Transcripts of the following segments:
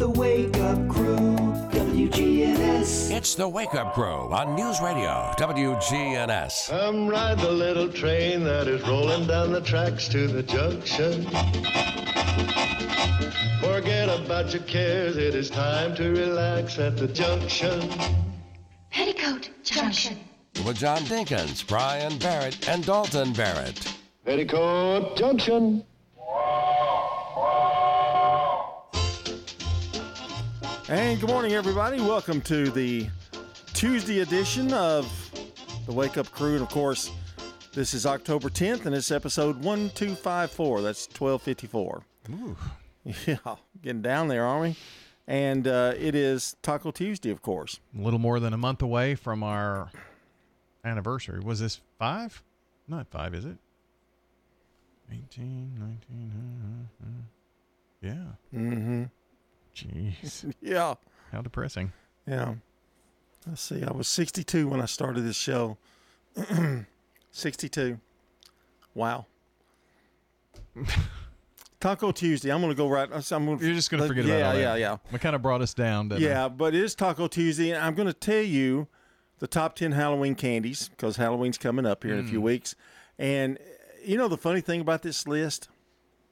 The Wake Up Crew, WGNS. It's the Wake Up Crew on News Radio WGNS. Come ride the little train that is rolling down the tracks to the junction. Forget about your cares, it is time to relax at the junction. Petticoat Junction. With John Dinkins, Brian Barrett, and Dalton Barrett. Petticoat Junction. And good morning, everybody. Welcome to the Tuesday edition of the Wake Up Crew. And of course, this is October 10th, and it's episode 1254. That's 1254. Ooh. Yeah, getting down there, aren't we? And uh, it is Taco Tuesday, of course. A little more than a month away from our anniversary. Was this five? Not five, is it? 18, 19. Uh, uh, yeah. Mm-hmm. Jeez. Yeah. How depressing. Yeah. Let's see. I was 62 when I started this show. 62. Wow. Taco Tuesday. I'm going to go right. I'm gonna, You're just going to forget yeah, about all that. Yeah, yeah, It kind of brought us down. didn't Yeah, but it is Taco Tuesday, and I'm going to tell you the top 10 Halloween candies because Halloween's coming up here in a few mm. weeks. And you know the funny thing about this list?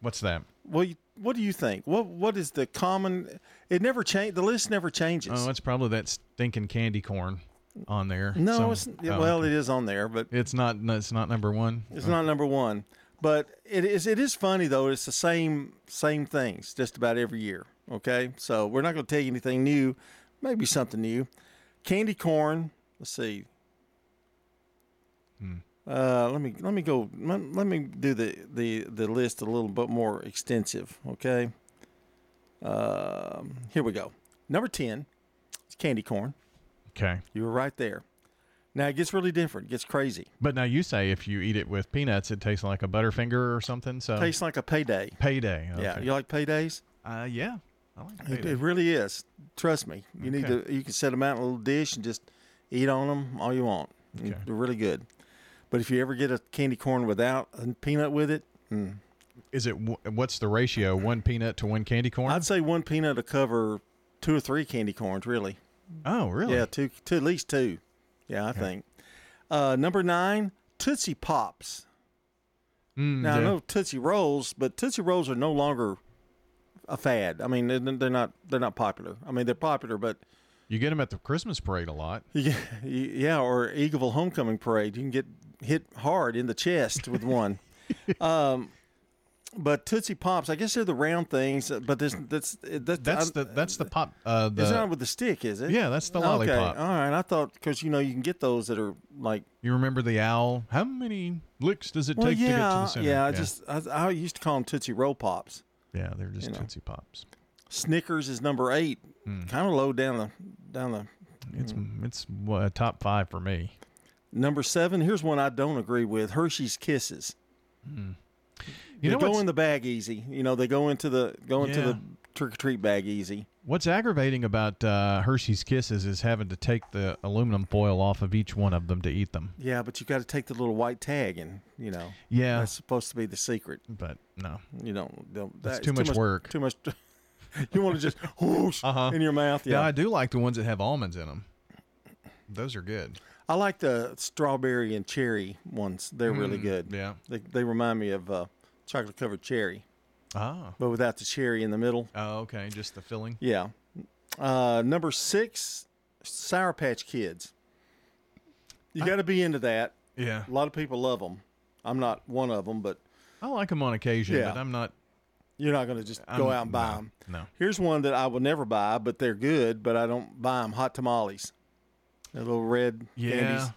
What's that? Well, you, what do you think? What What is the common? It never change. The list never changes. Oh, it's probably that stinking candy corn on there. no, So- it's oh, well, okay. it is on there, but It's not. It's not number one. It's not number one, but it is. It is funny though. It's the same same things just about every year. Okay, so we're not going to tell you anything new. Maybe something new. Candy corn. Let's see. Uh, let me let me go. Let, let me do the, the the list a little bit more extensive. Okay. Um, here we go. Number ten. It's candy corn. Okay. You were right there. Now it gets really different. It gets crazy. But now you say if you eat it with peanuts, it tastes like a Butterfinger or something. So Tastes like a payday. payday. Okay. Yeah, you like paydays? uh, yeah. I like It, payday. it really is. Trust me. You need to. You can set them out in a little dish and just eat on them all you want. Okay. They're really good. But if you ever get a candy corn without a peanut with it, Is it what's the ratio? One peanut to one candy corn? I'd say one peanut to cover two or three candy corns. Really? oh, really? Yeah, two, two at least two. Yeah, I think. Uh, number nine, Tootsie Pops. Mm, Now I know Tootsie Rolls, but Tootsie Rolls are no longer a fad. I mean, they're, they're not. They're not popular. I mean, they're popular, but You get them at the Christmas parade a lot. Yeah, yeah, or Eagleville Homecoming Parade. You can get hit hard in the chest with one. um, but Tootsie Pops, I guess they're the round things, uh, but this that's that's That's the that's the pop. Uh, it's not with the stick, is it? yeah, that's the Okay, lollipop. all right. I thought because you know you can get those that are like You remember the owl? How many licks does it well, take to get to the center? yeah. I just I, I used to call them Tootsie Roll Pops. yeah, they're just you know. Tootsie Pops. Snickers is number eight, Hmm. kind of low down the down the It's Hmm. it's uh, top five for me. Number seven. Here's one I don't agree with: Hershey's Kisses. You they know go what's, in the bag easy. You know, they go into the go into Yeah. the trick or treat bag easy. what's aggravating about uh, Hershey's Kisses is having to take the aluminum foil off of each one of them to eat them. Yeah, but you got to take the little white tag, and you know Yeah, that's supposed to be the secret. but no. You don't. don't That's that- too it's much work. Too much. you want to just whoosh Uh-huh. in your mouth. Yeah, Yeah, I do like the ones that have almonds in them. Those are good. I like the strawberry and cherry ones. They're really good. Mm, yeah. they they remind me of uh, chocolate covered cherry, Ah. but without the cherry in the middle. Oh, okay. Just the filling. Yeah. Uh, number six, Sour Patch Kids. You got to be into that. Yeah. A lot of people love them. I'm not one of them, but I like them on occasion, Yeah. but I'm not. you're not going to just I'm- go out and buy no, them. no. Here's one that I will never buy, but they're good, but I don't buy them. Hot tamales. The little red Yeah. candies.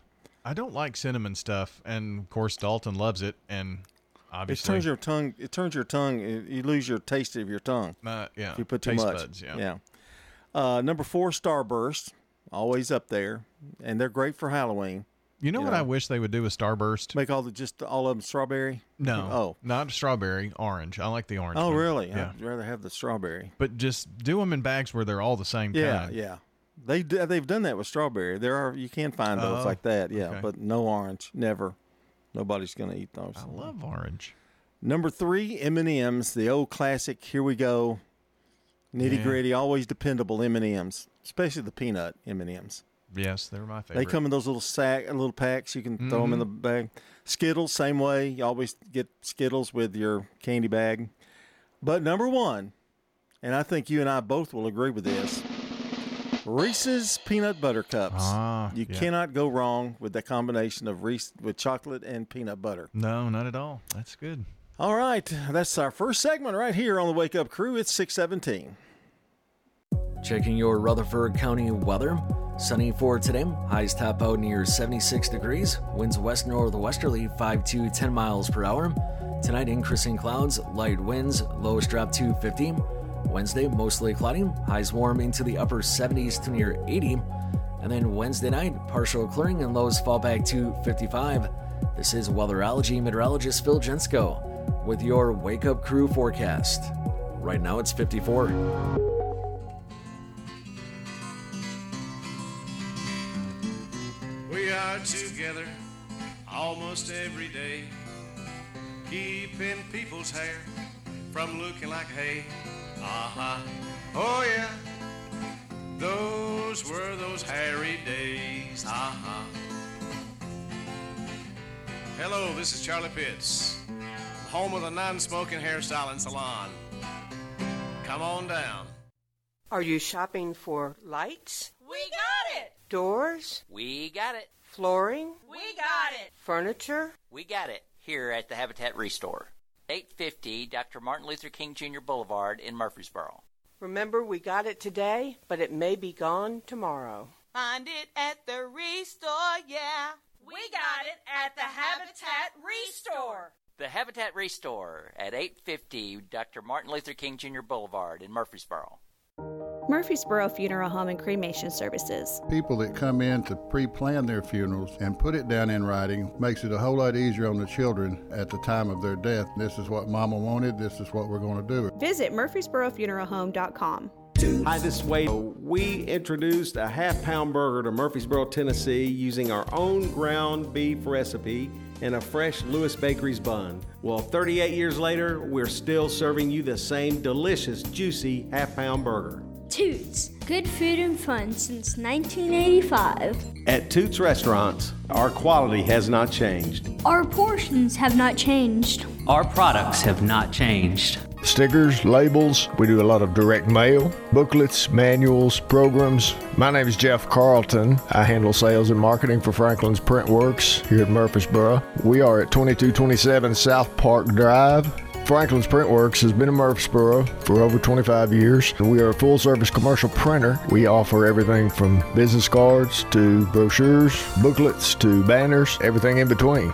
I don't like cinnamon stuff, and of course Dalton loves it, and obviously It turns your tongue. It turns your tongue. You lose your taste of your tongue uh, yeah, if you put too taste much. buds, yeah. Uh, number four, Starburst, always up there, and they're great for Halloween. You know You what know. I wish they would do with Starburst? Make all the just all of them strawberry. No, Oh. not strawberry, orange. I like the orange. Oh, one. really? Yeah, I'd rather have the strawberry. but just do them in bags where they're all the same Yeah, kind. yeah. They do, uh, they've done that with strawberry. There are you can find those Oh, like that. Yeah, okay. but no orange. Never. Nobody's gonna eat those. I love orange. Number three, M and M's, the old classic. Here we go. nitty Yeah. gritty, always dependable M and M's, especially the peanut M and M's. Yes, they're my favorite. They come in those little sack, uh, little packs. You can throw them in the mm-hmm. bag. Skittles, same way. You always get Skittles with your candy bag. But number one, and I think you and I both will agree with this, Reese's peanut butter cups. Ah, you yeah. cannot go wrong with that combination of Reese with chocolate and peanut butter. No, not at all. That's good. All right, that's our first segment right here on the Wake Up Crew. It's six seventeen. Checking your Rutherford County weather. Sunny for today. Highs top out near 76 degrees. Winds west northwesterly 5 to 10 miles per hour. Tonight, increasing clouds, light winds, lows drop to 50. Wednesday, mostly cloudy. Highs warm into the upper 70s to near 80. And then Wednesday night, partial clearing and lows fall back to 55. This is weatherology meteorologist Phil Jensko with your Wake Up Crew forecast. Right now, it's 54. We are together almost every day, keeping people's hair from looking like hay. Uh huh. Oh, yeah. Those were those hairy days. Uh huh. Hello, this is Charlie Pitts, home of the non smoking hairstyle and salon. Come on down. Are you shopping for lights, We got it! doors, We got it. flooring, We got it! furniture? We got it here at the Habitat Restore. 850 Dr. Martin Luther King Jr. Boulevard in Murfreesboro. Remember, we got it today, but it may be gone tomorrow. Find it at the Restore, yeah. We got it at the Habitat Restore. The Habitat Restore at 850 Dr. Martin Luther King Jr. Boulevard in Murfreesboro. Murfreesboro Funeral Home and Cremation Services. People that come in to pre plan their funerals and put it down in writing makes it a whole lot easier on the children at the time of their death. This is what mama wanted, this is what we're going to do. Visit murfreesborofuneralhome.com. Hi, this is Wade. We introduced a half pound burger to Murfreesboro, Tennessee using our own ground beef recipe and a fresh Lewis Bakery's bun. Well, 38 years later, we're still serving you the same delicious, juicy half pound burger. Toots, good food and fun since 1985. At Toots Restaurants, our quality has not changed. Our portions have not changed. Our products have not changed. Stickers, labels, we do a lot of direct mail, booklets, manuals, programs. My name is Jeff Carlton. I handle sales and marketing for Franklin's Print Works here at Murfreesboro. We are at 2227 South Park Drive. Franklin's Printworks has been in Murfreesboro for over 25 years. We are a full service commercial printer. We offer everything from business cards to brochures, booklets to banners, everything in between.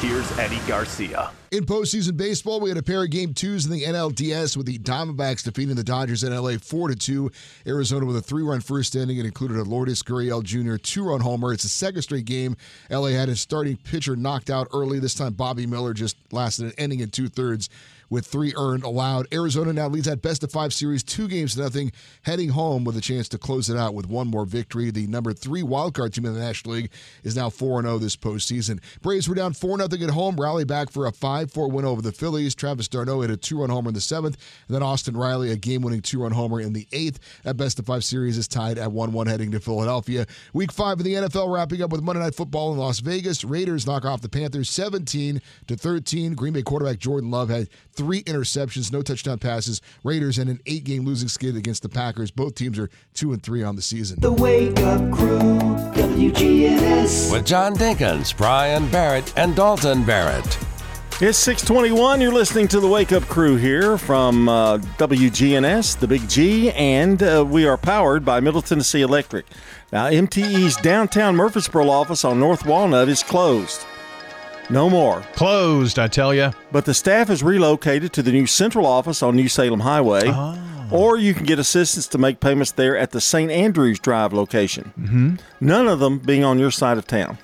here's Eddie Garcia. In postseason baseball, we had a pair of game twos in the NLDS with the Diamondbacks defeating the Dodgers in LA 4 to 2. Arizona with a three run first inning. It included a Lourdes Gurriel Jr. two run homer. It's the second straight game. LA had his starting pitcher knocked out early. This time, Bobby Miller just lasted an inning and two thirds with three earned allowed. Arizona now leads that best of five series, two games to nothing, heading home with a chance to close it out with one more victory. The number three wildcard team in the National League is now 4 0 this postseason. Braves were down 4 0 at home, rally back for a 5 4 win over the Phillies. Travis d'Arnaud hit a two run homer in the seventh, and then Austin Riley, a game winning two run homer in the eighth. That best of five series is tied at 1 1 heading to Philadelphia. Week five of the NFL wrapping up with Monday Night Football in Las Vegas. Raiders knock off the Panthers 17 to 13. Green Bay quarterback Jordan Love had three interceptions, no touchdown passes. Raiders and an eight game losing skid against the Packers. Both teams are two and three on the season. The Wake Up Crew, WGNS. With John Dinkins, Brian Barrett, and Dalton Barrett. It's 621. You're listening to the Wake Up Crew here from uh, WGNS, the Big G, and uh, we are powered by Middle Tennessee Electric. Now, MTE's downtown Murfreesboro office on North Walnut is closed. No more. Closed, I tell you. But the staff is relocated to the new central office on New Salem Highway. Oh. Or you can get assistance to make payments there at the St. Andrews Drive location. Mm-hmm. None of them being on your side of town.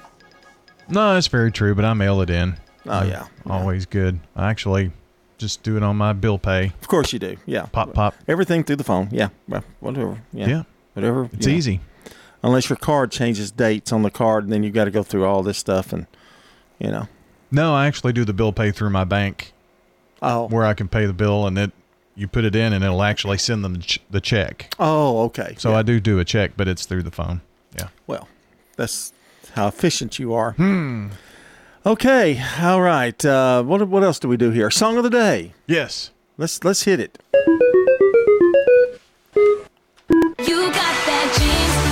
No, that's very true, but I mail it in. Oh, yeah. Always good. I actually just do it on my bill pay. Of course you do. Yeah. Pop, pop. Everything through the phone. Yeah. Well, whatever. Yeah. Yeah. Whatever. It's know. easy. Unless your card changes dates on the card, and then you got to go through all this stuff, and you know. No, I actually do the bill pay through my bank. Oh. Where I can pay the bill and it you put it in and it'll actually send them the check. Oh, okay. So I do do a check, but it's through the phone. Yeah. Well, that's how efficient you are. Hmm. Okay. All right. Uh, what what else do we do here? Song of the day. Yes. Let's let's hit it. You got that dreams,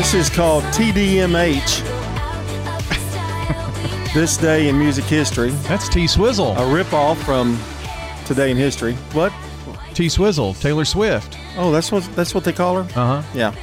This is called TDMH. this day in music history. That's T Swizzle. A ripoff from Today in History. What? T Swizzle, Taylor Swift. Oh, that's what that's what they call her. Uh huh. Yeah.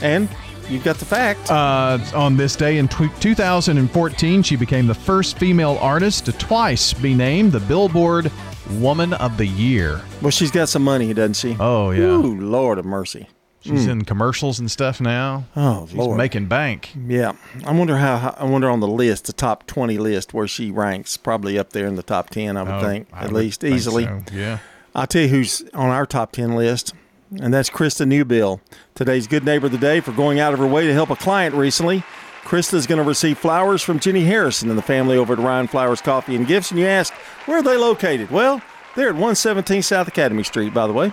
And you've got the fact. Uh, on this day in tw 2014, she became the first female artist to twice be named the Billboard Woman of the Year. Well, she's got some money, doesn't she? Oh yeah. Ooh, Lord of mercy. She's Mm. in commercials and stuff now. Oh, She's Lord. making bank. Yeah, I wonder how. I wonder on the list, the top twenty list, where she ranks. Probably up there in the top ten, I would Oh, think, I at would least think easily. so, yeah. I'll tell you who's on our top ten list, and that's Krista Newbill. Today's good neighbor of the day for going out of her way to help a client recently. Krista is going to receive flowers from Jenny Harrison and the family over at Ryan Flowers Coffee and Gifts. And you ask, where are they located? Well, they're at 117 South Academy Street, by the way.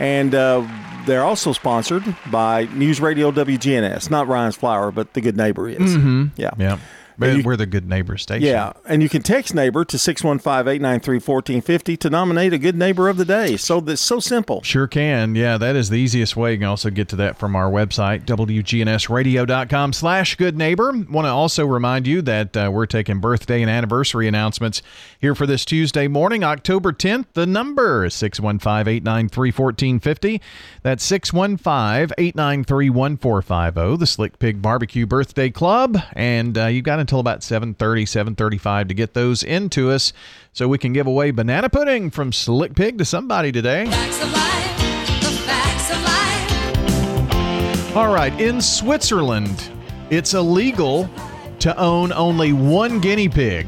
And uh, they're also sponsored by News Radio WGNS. Not Ryan's Flower, but the good neighbor is. Mm-hmm. Yeah. Yeah. And you- We're the good neighbor station. Yeah, and you can text neighbor to 615-893-1450 to nominate a good neighbor of the day. So that's so simple. Sure can. Yeah, that is the easiest way. You can also get to that from our website, WGNSradio.com slash good neighbor. Want to also remind you that uh, we're taking birthday and anniversary announcements here for this Tuesday morning, October 10th. The number is 615-893-1450. That's 615-893-1450, oh, the Slick Pig Barbecue Birthday Club. And uh, you've got until about 7.30, 7.35 to get those into us so we can give away banana pudding from Slick Pig to somebody today. All right, in Switzerland, it's illegal to own only one guinea pig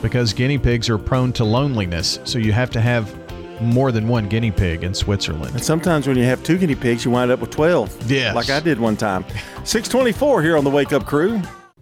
because guinea pigs are prone to loneliness. So you have to have more than one guinea pig in Switzerland. And sometimes when you have two guinea pigs, you wind up with 12. Yes. Like I did one time. 624 here on the Wake Up Crew.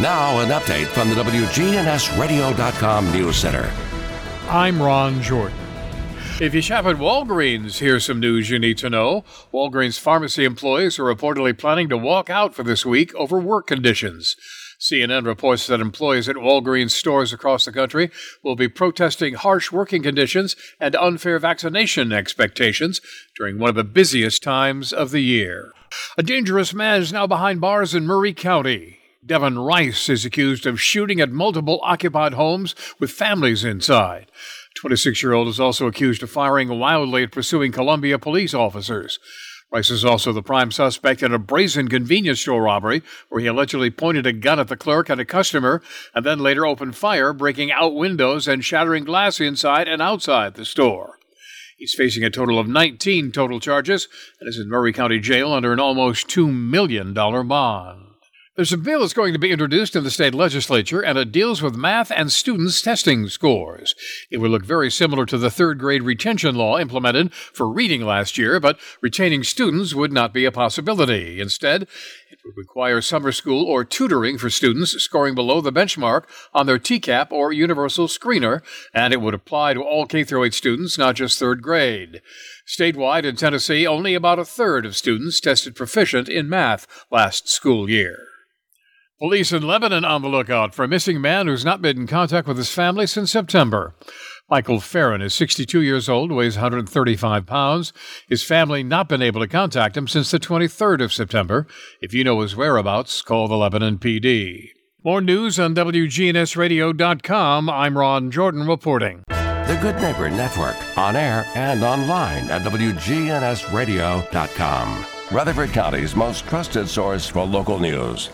Now, an update from the WGNSradio.com News Center. I'm Ron Jordan. If you shop at Walgreens, here's some news you need to know. Walgreens pharmacy employees are reportedly planning to walk out for this week over work conditions. CNN reports that employees at Walgreens stores across the country will be protesting harsh working conditions and unfair vaccination expectations during one of the busiest times of the year. A dangerous man is now behind bars in Maury County. Devin Rice is accused of shooting at multiple occupied homes with families inside. 26 year old is also accused of firing wildly at pursuing Columbia police officers. Rice is also the prime suspect in a brazen convenience store robbery where he allegedly pointed a gun at the clerk and a customer and then later opened fire, breaking out windows and shattering glass inside and outside the store. He's facing a total of 19 total charges and is in Maury County Jail under an almost $2 million bond. There's a bill that's going to be introduced in the state legislature, and it deals with math and students' testing scores. It will look very similar to the third grade retention law implemented for reading last year, but retaining students would not be a possibility. Instead, it would require summer school or tutoring for students scoring below the benchmark on their TCAP or universal screener, and it would apply to all K 8 students, not just third grade. Statewide in Tennessee, only about a third of students tested proficient in math last school year. Police in Lebanon on the lookout for a missing man who's not been in contact with his family since September. Michael Farron is 62 years old, weighs 135 pounds. His family not been able to contact him since the 23rd of September. If you know his whereabouts, call the Lebanon PD. More news on WGNSradio.com. I'm Ron Jordan reporting. The Good Neighbor Network, on air and online at WGNSradio.com. Rutherford County's most trusted source for local news.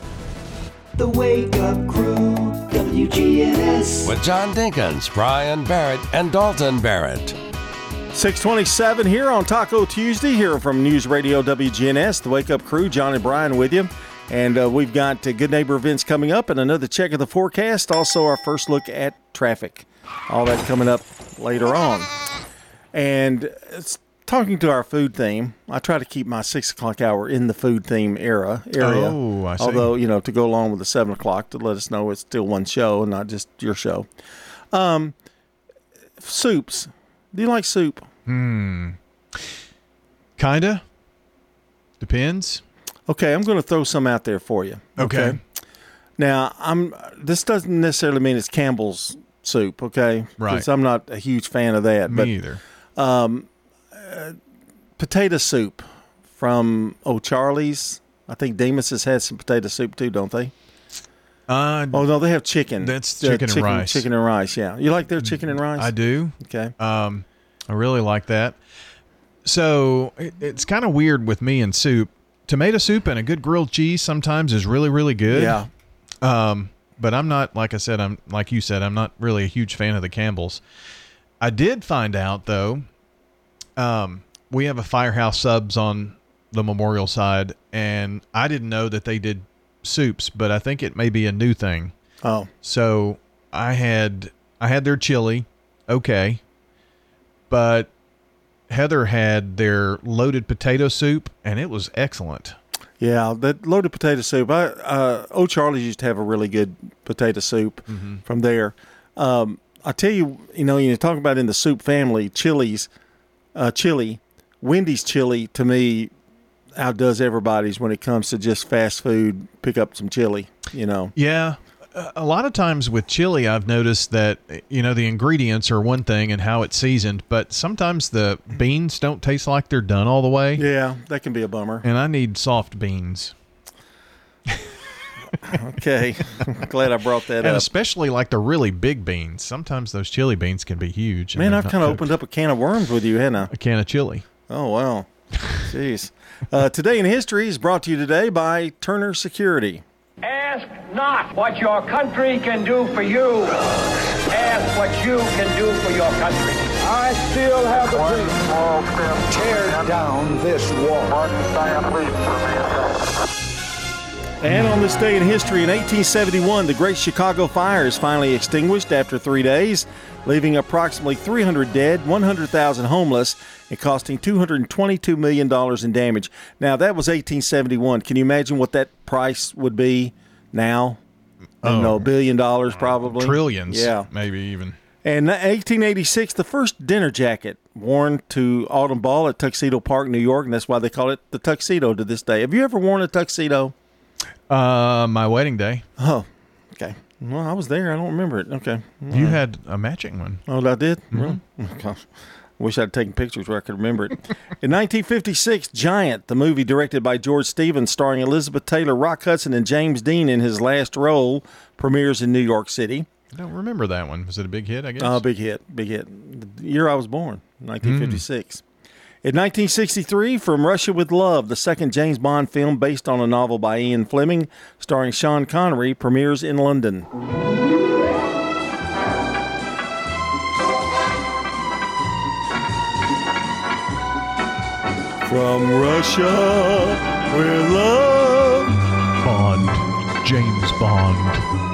The Wake Up Crew, WGNS. With John Dinkins, Brian Barrett, and Dalton Barrett. 627 here on Taco Tuesday, here from News Radio WGNS, the Wake Up Crew, John and Brian with you. And uh, we've got uh, Good Neighbor events coming up and another check of the forecast. Also, our first look at traffic. All that coming up later on. And it's talking to our food theme. I try to keep my six o'clock hour in the food theme era area. Oh, I see. Although, you know, to go along with the seven o'clock to let us know it's still one show and not just your show. Um, soups. Do you like soup? Hmm. Kinda. Depends. Okay, I'm going to throw some out there for you. Okay. Now, I'm. This doesn't necessarily mean it's Campbell's soup. Okay. Right. I'm not a huge fan of that. Me but, either. Um, uh, potato soup from O'Charley's. I think Demos' has had some potato soup too, don't they? Uh, oh no, they have chicken. That's Uh, chicken and rice. Chicken and rice. Yeah, you like their chicken and rice? I do. Okay. Um, I really like that. So it, it's kind of weird with me and soup. Tomato soup and a good grilled cheese sometimes is really, really good. Yeah. Um, but I'm not like I said. I'm like you said. I'm not really a huge fan of the Campbells. I did find out though. Um, we have a Firehouse Subs on the Memorial side, and I didn't know that they did soups, but I think it may be a new thing. Oh. So I had I had their chili, okay, but Heather had their loaded potato soup, and it was excellent. Yeah, that loaded potato soup. I uh, O'Charley's used to have a really good potato soup Mhm. from there. Um, I tell you, you know, you talk about in the soup family, chilies, uh, chili, Wendy's chili to me outdoes everybody's when it comes to just fast food. Pick up some chili, you know. Yeah. A a lot of times with chili, I've noticed that you know the ingredients are one thing and how it's seasoned, but sometimes the beans don't taste like they're done all the way. Yeah, that can be a bummer. And I need soft beans, Okay, glad I brought that and up. especially like the really big beans. Sometimes those chili beans can be huge. Man, I've kind of opened up a can of worms with you, hadn't I? a can of chili. Oh wow, jeez. Uh, today in history is brought to you today by Turner Security. Ask not what your country can do for you. Ask what you can do for your country. I still have the dream. Tear down this wall. And on this day in history, in 1871, the Great Chicago Fire is finally extinguished after three days, leaving approximately 300 dead, 100,000 homeless, and costing $222 million in damage. Now, that was 1871. Can you imagine what that price would be now? I don't Oh. know, a oh. billion dollars probably. Trillions. Yeah. Maybe even. And 1886, the first dinner jacket worn to Autumn Ball at Tuxedo Park, New York, and that's why they call it the tuxedo to this day. Have you ever worn a tuxedo? Uh, my wedding day. Oh, okay. Well, I was there. I don't remember it. Okay. You had a matching one. Oh, I did? Mm-hmm. Really? Oh, gosh. Wish I'd taken pictures where I could remember it. In 1956, Giant, the movie directed by George Stevens, starring Elizabeth Taylor, Rock Hudson, and James Dean in his last role, premieres in New York City. I don't remember that one. Was it a big hit? I uh, guess. Oh, big hit, big hit. The year I was born, 1956. Hmm. In 1963, From Russia with Love, the second James Bond film based on a novel by Ian Fleming, starring Sean Connery, premieres in London. From Russia with Love. Bond. James Bond.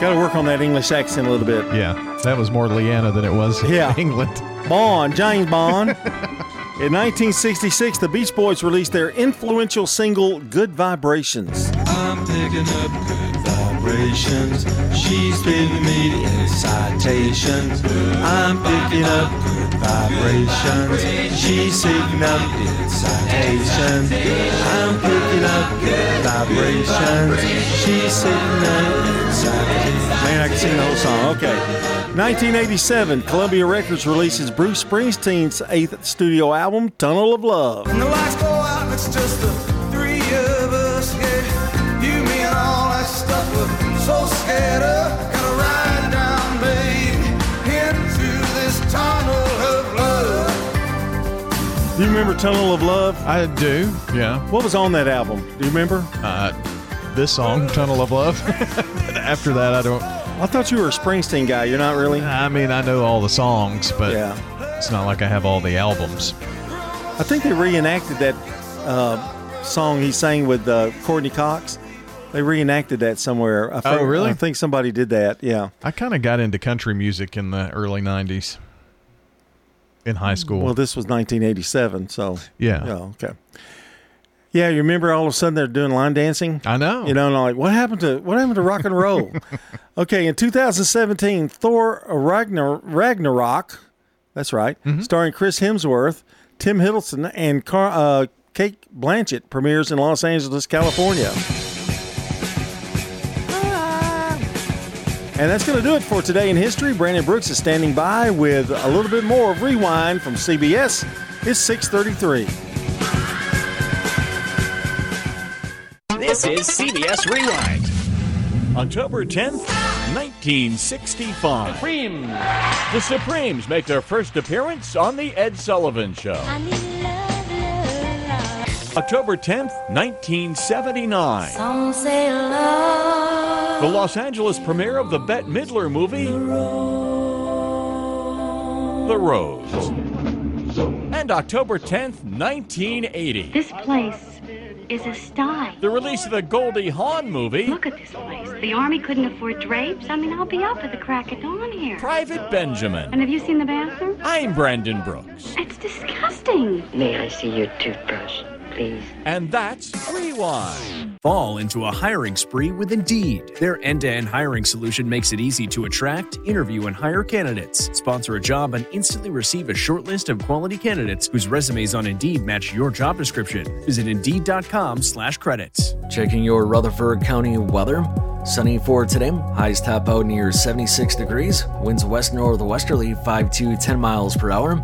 Got to work on that English accent a little bit. Yeah, that was more Leanna than it was Yeah. England. Bond, James Bond. In 1966, the Beach Boys released their influential single "Good Vibrations." I'm picking up good vibrations. She's giving me the excitations. I'm picking up good vibrations. She's picking up the excitations. I'm picking up good vibrations. She's picking up the excitations. Man, I can sing the whole song. Okay. 1987, Columbia Records releases Bruce Springsteen's eighth studio album, "Tunnel of Love." You remember "Tunnel of Love"? I do. Yeah. What was on that album? Do you remember? Uh, this song, "Tunnel of Love." After that, I don't. I thought you were a Springsteen guy. You're not really. I mean, I know all the songs, but Yeah. it's not like I have all the albums. I think they reenacted that uh, song he sang with uh, Courteney Cox. They reenacted that somewhere. I Oh, really? I think somebody did that. Yeah. I kind of got into country music in the early '90s in high school. Well, this was 1987, so Yeah. Yeah. Okay. Yeah, you remember all of a sudden they're doing line dancing? I know. You know, and I'm like, what happened to what happened to rock and roll? okay, in 2017, Thor Ragnar, Ragnarok, that's right, Mm-hmm. starring Chris Hemsworth, Tim Hiddleston, and Car- uh, Cate Blanchett, premieres in Los Angeles, California. And that's going to do it for today in history. Brandon Brooks is standing by with a little bit more of Rewind from CBS. It's 633. This is CBS Rewind. October 10th, 1965. Supremes. The Supremes make their first appearance on The Ed Sullivan Show. October 10th, 1979. Some say love. The Los Angeles premiere of the Bette Midler movie, The Rose. And October 10th, 1980. This place is a sty. The release of the Goldie Hawn movie, Look at this place. The army couldn't afford drapes. I mean, I'll be up at the crack of dawn here. Private Benjamin. And have you seen the bathroom? I'm Brandon Brooks. It's disgusting. May I see your toothbrush, please? And that's Rewind. Fall into a hiring spree with Indeed. Their end to end hiring solution makes it easy to attract, interview, and hire candidates. Sponsor a job and instantly receive a short list of quality candidates whose resumes on Indeed match your job description. Visit Indeed.com slash credits. Checking your Rutherford County weather. Sunny for today. Highs top out near 76 degrees. Winds west northwesterly 5 to 10 miles per hour.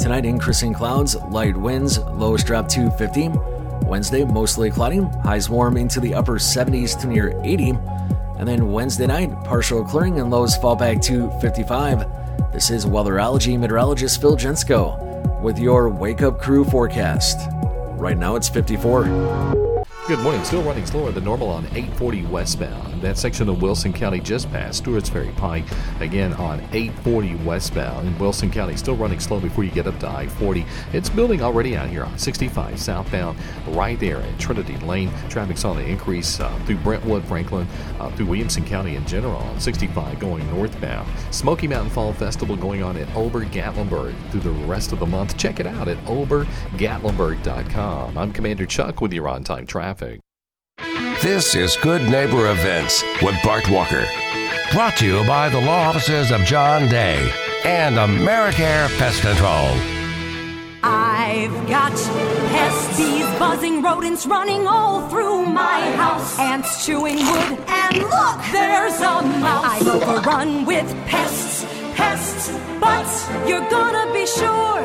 Tonight, increasing clouds, light winds, lows drop to 50. Wednesday, mostly cloudy. Highs warm into the upper 70s to near 80. And then Wednesday night, partial clearing and lows fall back to 55. This is weatherology meteorologist Phil Jensko with your Wake Up Crew forecast. Right now, it's 54. Good morning. Still running slower than normal on 840 westbound. That section of Wilson County just past Stewart's Ferry Pike. Again on 840 westbound in Wilson County. Still running slow before you get up to I 40. It's building already out here on 65 southbound, right there at Trinity Lane. Traffic's on the increase uh, through Brentwood, Franklin, uh, through Williamson County in general on 65 going northbound. Smoky Mountain Fall Festival going on at Ober Gatlinburg through the rest of the month. Check it out at obergatlinburg.com. I'm Commander Chuck with your on time traffic. This is Good Neighbor Events with Bart Walker. Brought to you by the law offices of John Day and Americare Pest Control. I've got pests, bees, buzzing rodents running all through my house. Ants chewing wood, and look, there's a mouse. I'm overrun with pests, pests, but you're gonna be sure,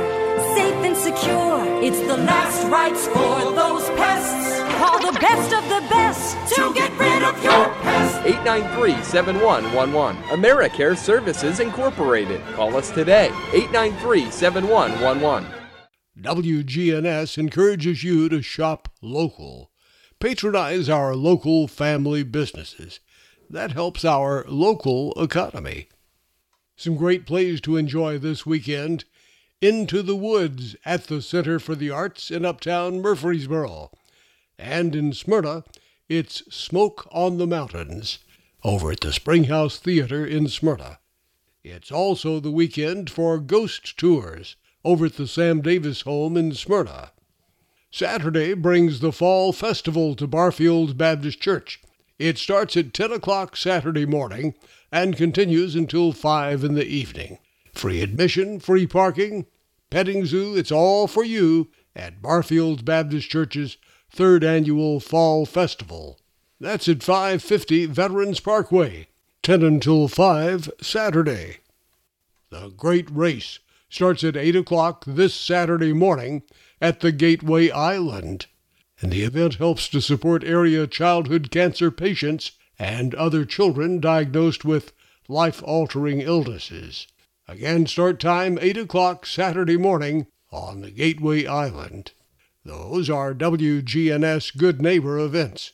safe and secure. It's the last rites for those pests. Call the best of the best to get rid of your pest. 893-7111. AmeriCare Services Incorporated. Call us today. 893-7111. WGNS encourages you to shop local. Patronize our local family businesses. That helps our local economy. Some great plays to enjoy this weekend. Into the Woods at the Center for the Arts in Uptown Murfreesboro. And in Smyrna, it's Smoke on the Mountains over at the Springhouse Theater in Smyrna. It's also the weekend for ghost tours over at the Sam Davis home in Smyrna. Saturday brings the Fall Festival to Barfield Baptist Church. It starts at 10 o'clock Saturday morning and continues until 5 in the evening. Free admission, free parking, petting zoo, it's all for you at Barfield Baptist Church's third annual Fall Festival. That's at 550 Veterans Parkway, 10 until 5 Saturday. The Great Race starts at 8 o'clock this Saturday morning at the Gateway Island. And the event helps to support area childhood cancer patients and other children diagnosed with life altering illnesses. Again, start time 8 o'clock Saturday morning on the Gateway Island. Those are WGNS Good Neighbor events.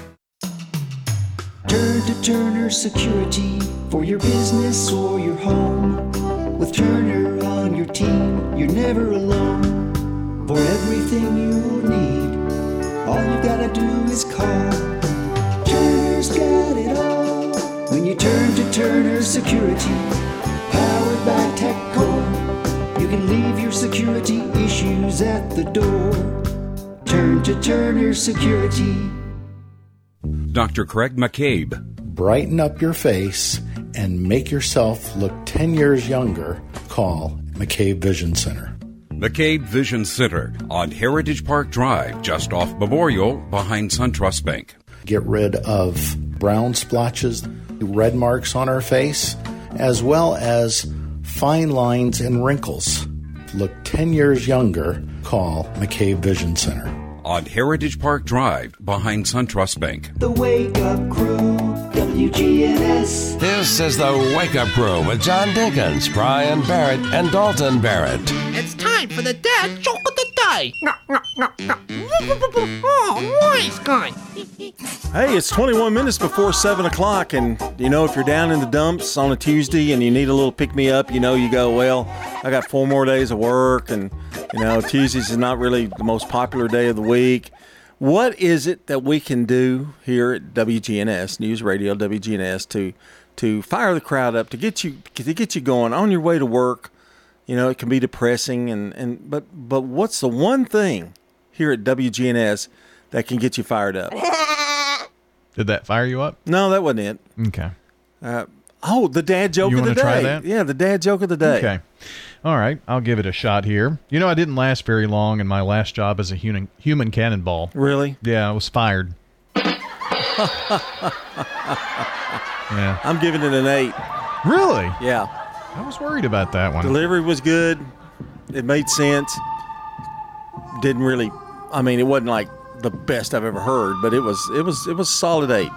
Turn to Turner Security for your business or your home. With Turner on your team, you're never alone. For everything you need, all you gotta do is call. Turner's got it all. When you turn to Turner Security, powered by TechCore, you can leave your security issues at the door. Turn to Turner Security. Dr. Craig McCabe. Brighten up your face and make yourself look 10 years younger. Call McCabe Vision Center. McCabe Vision Center on Heritage Park Drive, just off Memorial, behind SunTrust Bank. Get rid of brown splotches, red marks on our face, as well as fine lines and wrinkles. Look 10 years younger. Call McCabe Vision Center on Heritage Park Drive behind SunTrust Bank. The Wake Up Crew, WGNS. This is the Wake Up Crew with John Dinkins, Brian Barrett, and Dalton Barrett. It's time for the dad joke of the day. Oh, nice guy. Hey, it's 21 minutes before 7 o'clock, and you know, if you're down in the dumps on a Tuesday and you need a little pick me up, you know, you go, well, I got four more days of work, and, you know, Tuesdays is not really the most popular day of the week. What is it that we can do here at WGNS, News Radio WGNS, to to fire the crowd up, to get you to get you going on your way to work? You know, it can be depressing, and, and but but what's the one thing here at WGNS that can get you fired up? Did that fire you up? No, that wasn't it. Okay. Uh, oh, the dad joke You of the wanna day. try that? Yeah, the dad joke of the day. Okay. All right. I'll give it a shot here. You know, I didn't last very long in my last job as a human, human cannonball. Really? Yeah, I was fired. Yeah. I'm giving it an eight. Really? Yeah. I was worried about that one. Delivery was good. It made sense. Didn't really. I mean, it wasn't like the best I've ever heard, but it was. It was. It was a solid eight.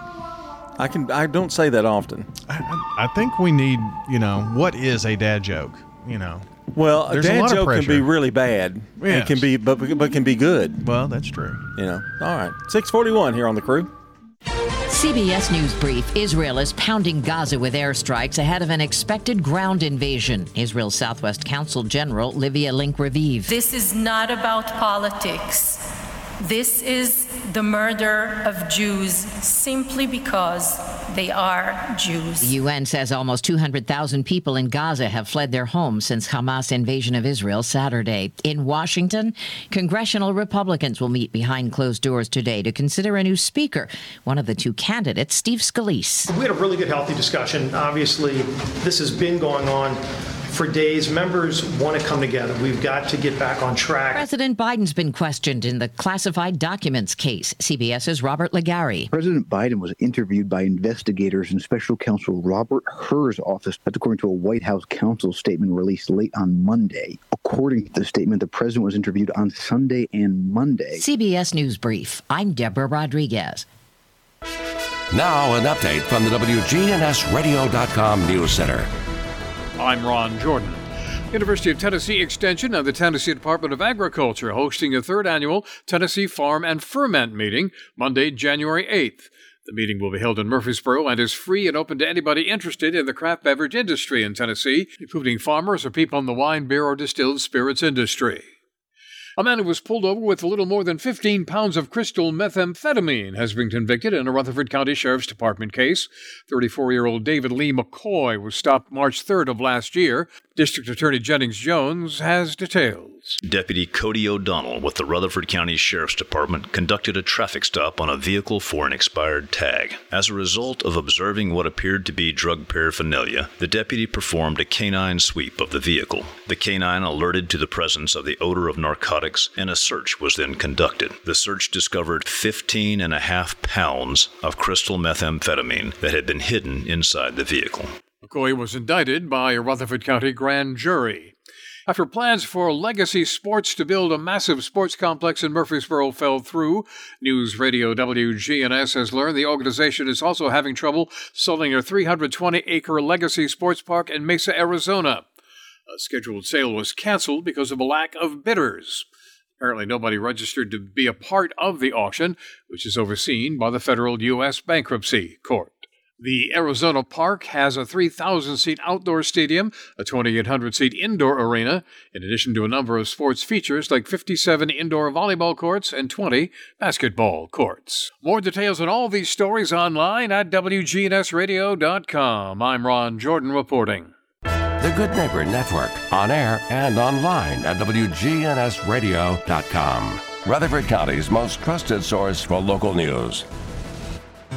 I can. I don't say that often. I think we need, you know, what is a dad joke? You know, Well, a There's a dad lot of joke can be pressure. really bad. Yes. It can be, but but can be good. Well, that's true. You know. All right. Six forty one here on the crew. CBS News Brief Israel is pounding Gaza with airstrikes ahead of an expected ground invasion. Israel's Southwest Consul General Livia Link Raviv. This is not about politics. This is the murder of Jews simply because they are Jews. The UN says almost 200,000 people in Gaza have fled their homes since Hamas invasion of Israel Saturday. In Washington, congressional Republicans will meet behind closed doors today to consider a new speaker. One of the two candidates, Steve Scalise. We had a really good, healthy discussion. Obviously, this has been going on for days. Members want to come together. We've got to get back on track. President Biden's been questioned in the classified documents case. CBS's Robert Legare. President Biden was interviewed by investigators in special counsel Robert Hur's office. That's according to a White House counsel statement released late on Monday. According to the statement, the president was interviewed on Sunday and Monday. CBS News Brief. I'm Deborah Rodriguez. Now, an update from the WGNSradio.com News Center. I'm Ron Jordan. University of Tennessee Extension and the Tennessee Department of Agriculture hosting a third annual Tennessee Farm and Ferment meeting Monday, January 8th. The meeting will be held in Murfreesboro and is free and open to anybody interested in the craft beverage industry in Tennessee, including farmers or people in the wine, beer, or distilled spirits industry. A man who was pulled over with a little more than 15 pounds of crystal methamphetamine has been convicted in a Rutherford County Sheriff's Department case. 34 year old David Lee McCoy was stopped March 3rd of last year. District Attorney Jennings Jones has details. Deputy Cody O'Donnell with the Rutherford County Sheriff's Department conducted a traffic stop on a vehicle for an expired tag. As a result of observing what appeared to be drug paraphernalia, the deputy performed a canine sweep of the vehicle. The canine alerted to the presence of the odor of narcotics, and a search was then conducted. The search discovered 15 and a half pounds of crystal methamphetamine that had been hidden inside the vehicle. McCoy was indicted by a Rutherford County grand jury. After plans for Legacy Sports to build a massive sports complex in Murfreesboro fell through, News Radio WGNS has learned the organization is also having trouble selling a 320 acre Legacy Sports Park in Mesa, Arizona. A scheduled sale was canceled because of a lack of bidders. Apparently, nobody registered to be a part of the auction, which is overseen by the federal U.S. Bankruptcy Court. The Arizona Park has a 3,000 seat outdoor stadium, a 2,800 seat indoor arena, in addition to a number of sports features like 57 indoor volleyball courts and 20 basketball courts. More details on all these stories online at WGNSradio.com. I'm Ron Jordan reporting. The Good Neighbor Network, on air and online at WGNSradio.com. Rutherford County's most trusted source for local news.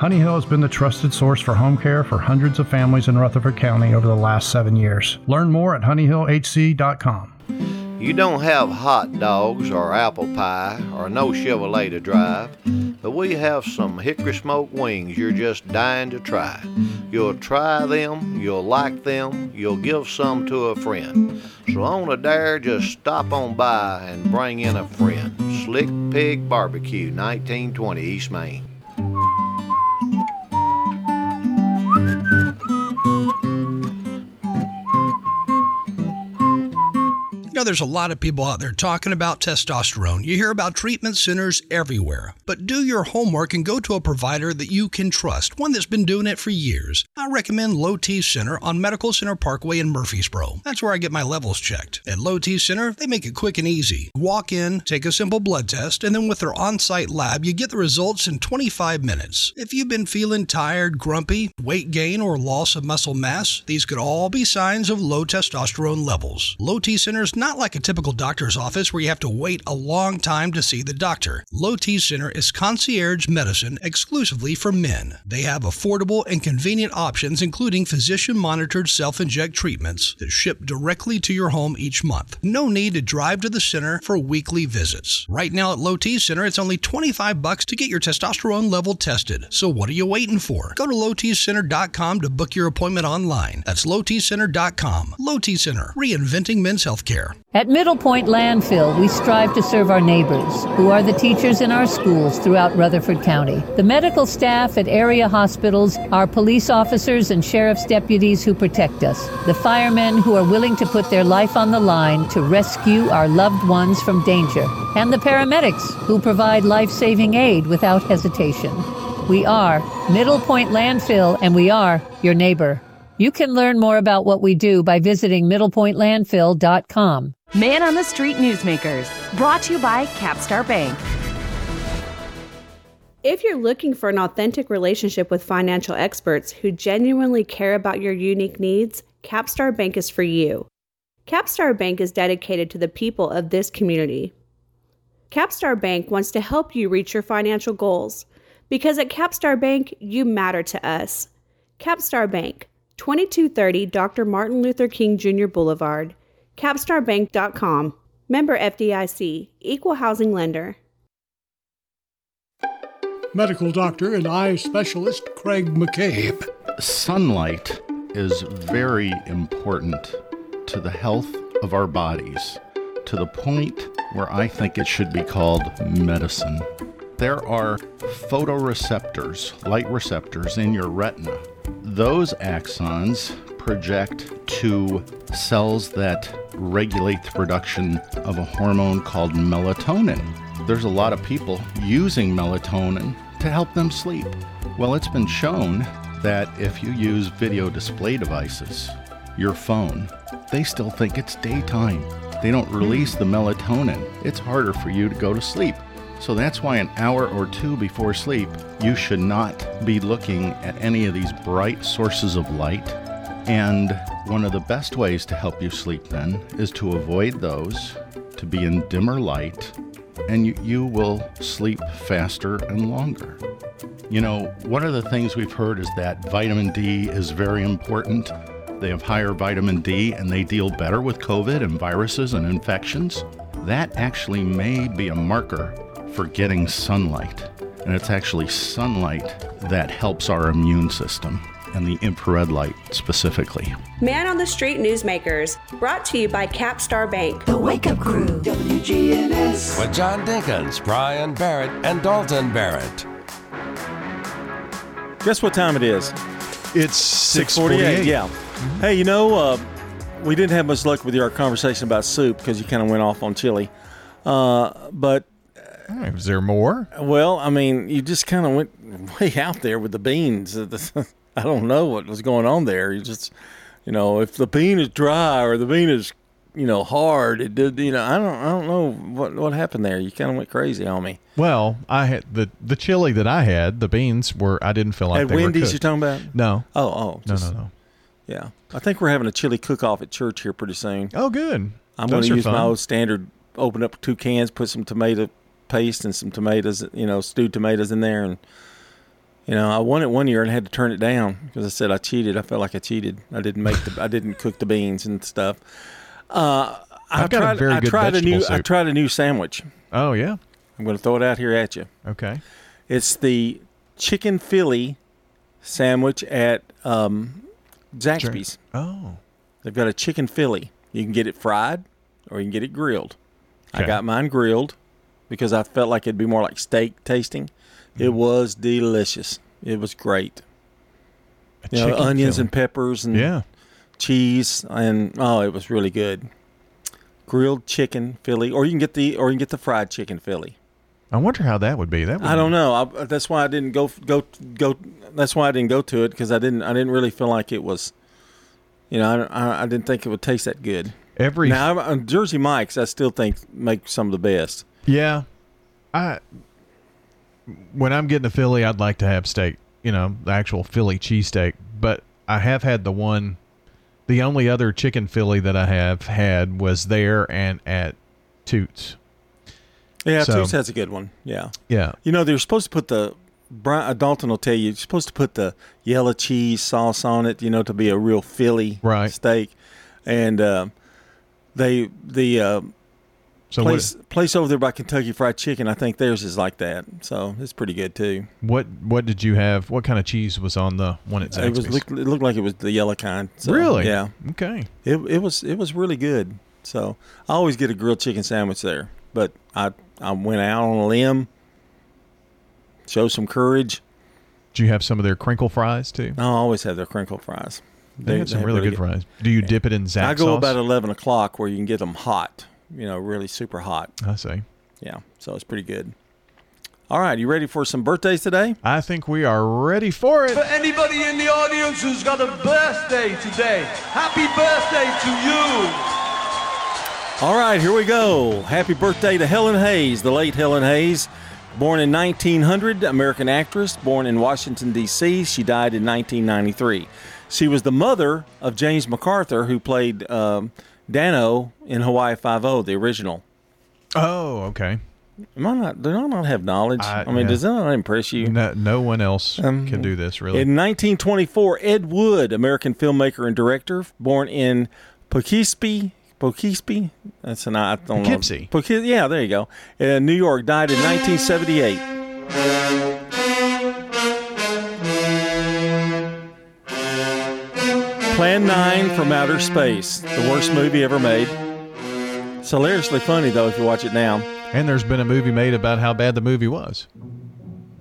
Honey Hill has been the trusted source for home care for hundreds of families in Rutherford County over the last seven years. Learn more at honeyhillhc.com. You don't have hot dogs or apple pie or no Chevrolet to drive, but we have some hickory smoked wings you're just dying to try. You'll try them, you'll like them, you'll give some to a friend. So on a dare, just stop on by and bring in a friend. Slick Pig Barbecue, 1920 East Main. Know, there's a lot of people out there talking about testosterone. You hear about treatment centers everywhere. But do your homework and go to a provider that you can trust, one that's been doing it for years. I recommend Low T Center on Medical Center Parkway in Murfreesboro. That's where I get my levels checked. At Low T Center, they make it quick and easy. Walk in, take a simple blood test, and then with their on site lab, you get the results in 25 minutes. If you've been feeling tired, grumpy, weight gain, or loss of muscle mass, these could all be signs of low testosterone levels. Low T Center is not not like a typical doctor's office where you have to wait a long time to see the doctor. Low T Center is concierge medicine exclusively for men. They have affordable and convenient options, including physician monitored self inject treatments that ship directly to your home each month. No need to drive to the center for weekly visits. Right now at Low T Center, it's only 25 bucks to get your testosterone level tested. So what are you waiting for? Go to lowtcenter.com to book your appointment online. That's lowtcenter.com. Low T Center, reinventing men's healthcare. At Middle Point Landfill, we strive to serve our neighbors, who are the teachers in our schools throughout Rutherford County. The medical staff at area hospitals, our police officers and sheriff's deputies who protect us, the firemen who are willing to put their life on the line to rescue our loved ones from danger, and the paramedics who provide life saving aid without hesitation. We are Middle Point Landfill, and we are your neighbor. You can learn more about what we do by visiting middlepointlandfill.com. Man on the Street Newsmakers, brought to you by Capstar Bank. If you're looking for an authentic relationship with financial experts who genuinely care about your unique needs, Capstar Bank is for you. Capstar Bank is dedicated to the people of this community. Capstar Bank wants to help you reach your financial goals because at Capstar Bank, you matter to us. Capstar Bank, 2230 Dr. Martin Luther King Jr. Boulevard, capstarbank.com. Member FDIC, Equal Housing Lender. Medical doctor and eye specialist Craig McCabe. Sunlight is very important to the health of our bodies to the point where I think it should be called medicine. There are photoreceptors, light receptors in your retina. Those axons project to cells that regulate the production of a hormone called melatonin. There's a lot of people using melatonin to help them sleep. Well, it's been shown that if you use video display devices, your phone, they still think it's daytime. They don't release the melatonin. It's harder for you to go to sleep. So that's why an hour or two before sleep, you should not be looking at any of these bright sources of light. And one of the best ways to help you sleep then is to avoid those, to be in dimmer light, and you, you will sleep faster and longer. You know, one of the things we've heard is that vitamin D is very important. They have higher vitamin D and they deal better with COVID and viruses and infections. That actually may be a marker for getting sunlight. And it's actually sunlight that helps our immune system and the infrared light specifically. Man on the Street Newsmakers, brought to you by Capstar Bank. The Wake Up Crew, WGNS. With John Dinkins, Brian Barrett, and Dalton Barrett. Guess what time it is? It's 648. Yeah. Hey, you know, uh, we didn't have much luck with our conversation about soup because you kind of went off on chili. Uh, but is there more? Well, I mean, you just kind of went way out there with the beans. I don't know what was going on there. You just, you know, if the bean is dry or the bean is, you know, hard, it did. You know, I don't, I don't know what what happened there. You kind of went crazy on me. Well, I had the the chili that I had. The beans were I didn't feel like At they Wendy's, were you're talking about? No. Oh, oh, no, just- no, no. Yeah, I think we're having a chili cook-off at church here pretty soon. Oh, good. I'm going to use my old standard. Open up two cans, put some tomato paste and some tomatoes, you know, stewed tomatoes in there, and you know, I won it one year and had to turn it down because I said I cheated. I felt like I cheated. I didn't make the, I didn't cook the beans and stuff. Uh, I I've got a tried, very I good tried a new, vegetable I tried a new sandwich. Oh yeah. I'm going to throw it out here at you. Okay. It's the chicken Philly sandwich at um, Zaxby's. Oh. They've got a chicken Philly. You can get it fried or you can get it grilled. I got mine grilled because I felt like it'd be more like steak tasting. Mm. It was delicious. It was great. You know, onions Philly. and peppers and Yeah. cheese and oh, it was really good. Grilled chicken Philly, or you can get the or you can get the fried chicken Philly. I wonder how that would be. That would I don't know. I, that's why I didn't go go go. That's why I didn't go to it because I didn't I didn't really feel like it was. You know, I, I, I didn't think it would taste that good. Every now, I'm, Jersey Mike's, I still think make some of the best. Yeah. I when I'm getting a Philly, I'd like to have steak, you know, the actual Philly cheesesteak, but I have had the one The only other chicken Philly that I have had was there and at Toots. Yeah, So- Toots has a good one. Yeah. Yeah. You know, they're supposed to put the Brian uh, Dalton will tell you you're supposed to put the yellow cheese sauce on it, you know, to be a real Philly Right. steak. And uh, they the uh, So place place over there by Kentucky Fried Chicken, I think theirs is like that. So it's pretty good too. What what did you have? What kind of cheese was on the one at It was looked, it looked like it was the yellow kind. So, Really? Yeah. Okay. It it was it was really good. So I always get a grilled chicken sandwich there, but I I went out on a limb, show some courage. Do you have some of their crinkle fries too? I always have their crinkle fries. They have some really good fries. Do you dip it in Zax I go sauce? about eleven o'clock where you can get them hot. You know, really super hot. I see. Yeah, so it's pretty good. All right, you ready for some birthdays today? I think we are ready for it. For anybody in the audience who's got a birthday today, happy birthday to you. All right, here we go. Happy birthday to Helen Hayes, the late Helen Hayes. Born in 1900, American actress, born in Washington, D.C. She died in 1993. She was the mother of James MacArthur, who played um, Danno in Hawaii Five-O, oh, the original. Oh, okay. Am I not? Do I not have knowledge? I, mean, yeah. does that not impress you? No, no one else um, can do this really. In 1924, Ed Wood, American filmmaker and director, born in Poughkeepsie. Poughkeepsie? That's an I don't Poughkeepsie. know. Poughkeepsie. Yeah, there you go. In New York, died in 1978. Plan 9 from Outer Space, the worst movie ever made. It's hilariously funny though if you watch it now. And there's been a movie made about how bad the movie was.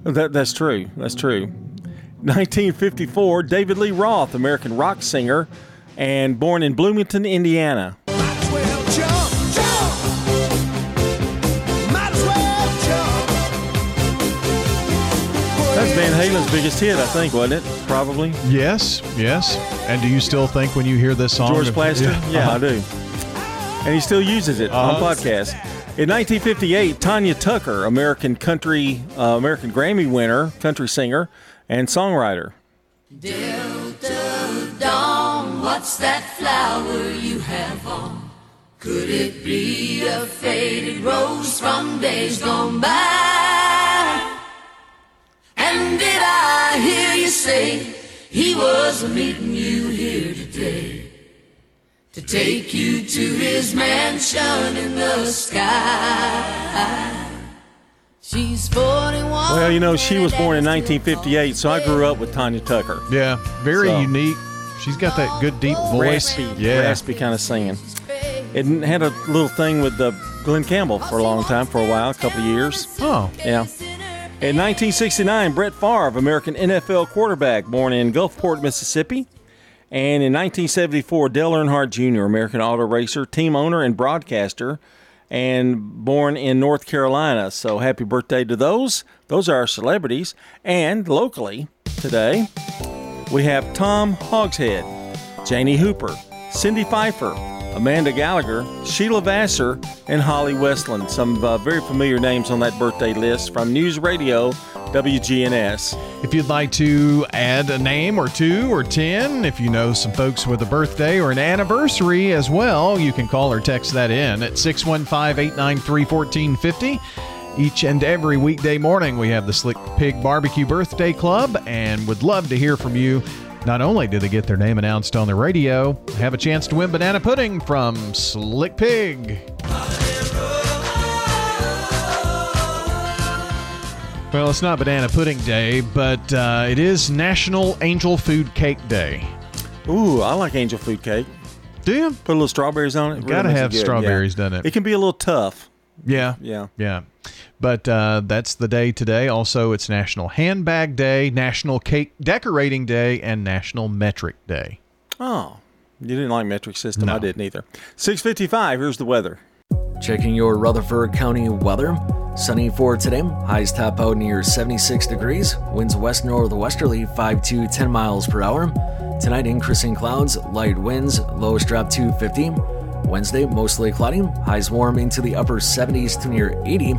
That, that's true. That's true. 1954, David Lee Roth, American rock singer, and born in Bloomington, Indiana. That's Van Halen's biggest hit, I think, wasn't it? Probably. Yes, yes. And do you still think when you hear this song, George of- Plaster? Yeah, Uh-huh. I do. And he still uses it on Uh-huh. podcast. In 1958, Tanya Tucker, American country, uh, American Grammy winner, country singer, and songwriter. Delta Dawn, what's that flower you have on? Could it be a faded rose from days gone by? And did I hear you say he was meeting you here today? To take you to his mansion in the sky. She's 41. Well, you know, she was born in 1958, so I grew up with Tanya Tucker. Yeah, very So- unique. She's got that good deep voice. Raspy, yeah. raspy kind of singing. It had a little thing with uh, Glen Campbell for a long time, for a while, a couple of years. Oh. Yeah. In 1969, Brett Favre, American NFL quarterback, born in Gulfport, Mississippi. And in 1974, Dale Earnhardt Jr., American auto racer, team owner, and broadcaster, and born in North Carolina. So happy birthday to those. Those are our celebrities. And locally today, we have Tom Hogshead, Janie Hooper, Cindy Pfeiffer, Amanda Gallagher, Sheila Vassar, and Holly Westland. Some uh, very familiar names on that birthday list from News Radio WGNS. If you'd like to add a name or two or 10, if you know some folks with a birthday or an anniversary as well, you can call or text that in at 615 893 1450. Each and every weekday morning, we have the Slick Pig Barbecue Birthday Club and would love to hear from you. Not only do they get their name announced on the radio, have a chance to win banana pudding from Slick Pig. Well, it's not Banana Pudding Day, but uh, it is National Angel Food Cake Day. Ooh, I like angel food cake. Do you? Put a little strawberries on it. Really Gotta it have good, yeah. strawberries, doesn't it? It can be a little tough. Yeah. Yeah. Yeah. But uh, that's the day today. Also, it's National Handbag Day, National Cake Decorating Day, and National Metric Day. Oh, you didn't like metric system. I didn't either. 655, here's the weather. Checking your Rutherford County weather. Sunny for today. Highs top out near 76 degrees. Winds west northwesterly 5 to 10 miles per hour. Tonight, increasing clouds, light winds, lows drop to 50. Wednesday, mostly cloudy. Highs warm into the upper 70s to near 80.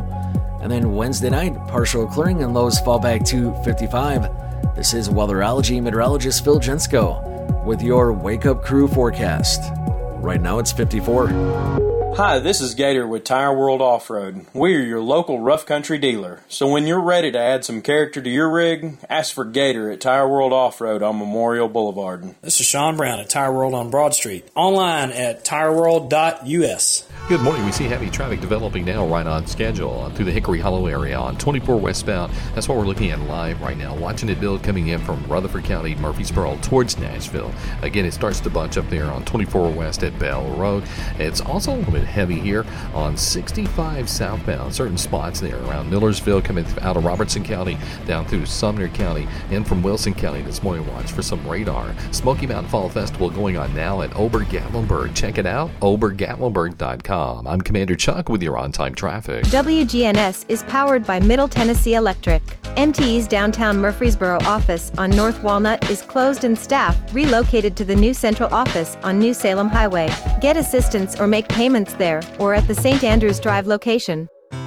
And then Wednesday night, partial clearing and lows fall back to 55. This is weatherology meteorologist Phil Jensko. with your Wake Up Crew forecast. Right now it's 54. Hi, this is Gator with Tire World Off Road. We are your local rough country dealer. So when you're ready to add some character to your rig, ask for Gator at Tire World Off Road on Memorial Boulevard. This is Sean Brown at Tire World on Broad Street. Online at tireworld.us. Good morning. We see heavy traffic developing now right on schedule through the Hickory Hollow area on 24 westbound. That's what we're looking at live right now. Watching it build coming in from Rutherford County, Murfreesboro towards Nashville. Again, it starts to bunch up there on 24 west at Bell Road. It's also a little bit heavy here on 65 southbound. Certain spots there around Millersville coming out of Robertson County down through Sumner County and from Wilson County this morning. Watch for some radar. Smoky Mountain Fall Festival going on now at Ober Gatlinburg. Check it out, obergatlinburg.com. I'm Commander Chuck with your on time traffic. WGNS is powered by Middle Tennessee Electric. MTE's downtown Murfreesboro office on North Walnut is closed and staff relocated to the new central office on New Salem Highway. Get assistance or make payments there or at the St. Andrews Drive location.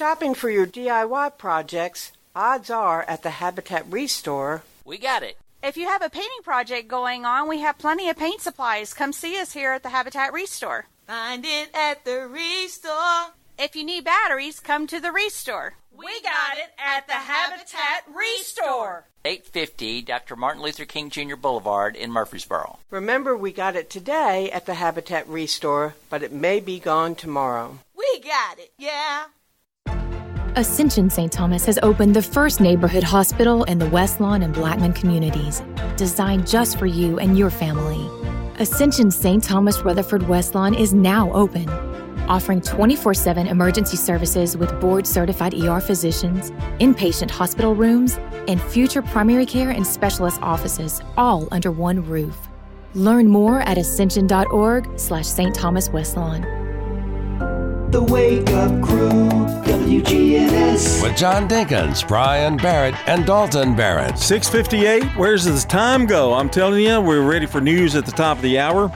Shopping for your DIY projects, odds are at the Habitat Restore. We got it. If you have a painting project going on, we have plenty of paint supplies. Come see us here at the Habitat Restore. Find it at the Restore. If you need batteries, come to the Restore. We got it at the Habitat Restore. 850 Dr. Martin Luther King Jr. Boulevard in Murfreesboro. Remember, we got it today at the Habitat Restore, but it may be gone tomorrow. We got it, yeah. Ascension St. Thomas has opened the first neighborhood hospital in the West Lawn and Blackman communities, designed just for you and your family. Ascension St. Thomas Rutherford West Lawn is now open, offering 24 7 emergency services with board certified ER physicians, inpatient hospital rooms, and future primary care and specialist offices, all under one roof. Learn more at ascension.org slash St. Thomas West Lawn. The Wake Up Crew, WGNS. With John Dinkins, Brian Barrett, and Dalton Barrett. 658, where's the time go? I'm telling you, we're ready for news at the top of the hour.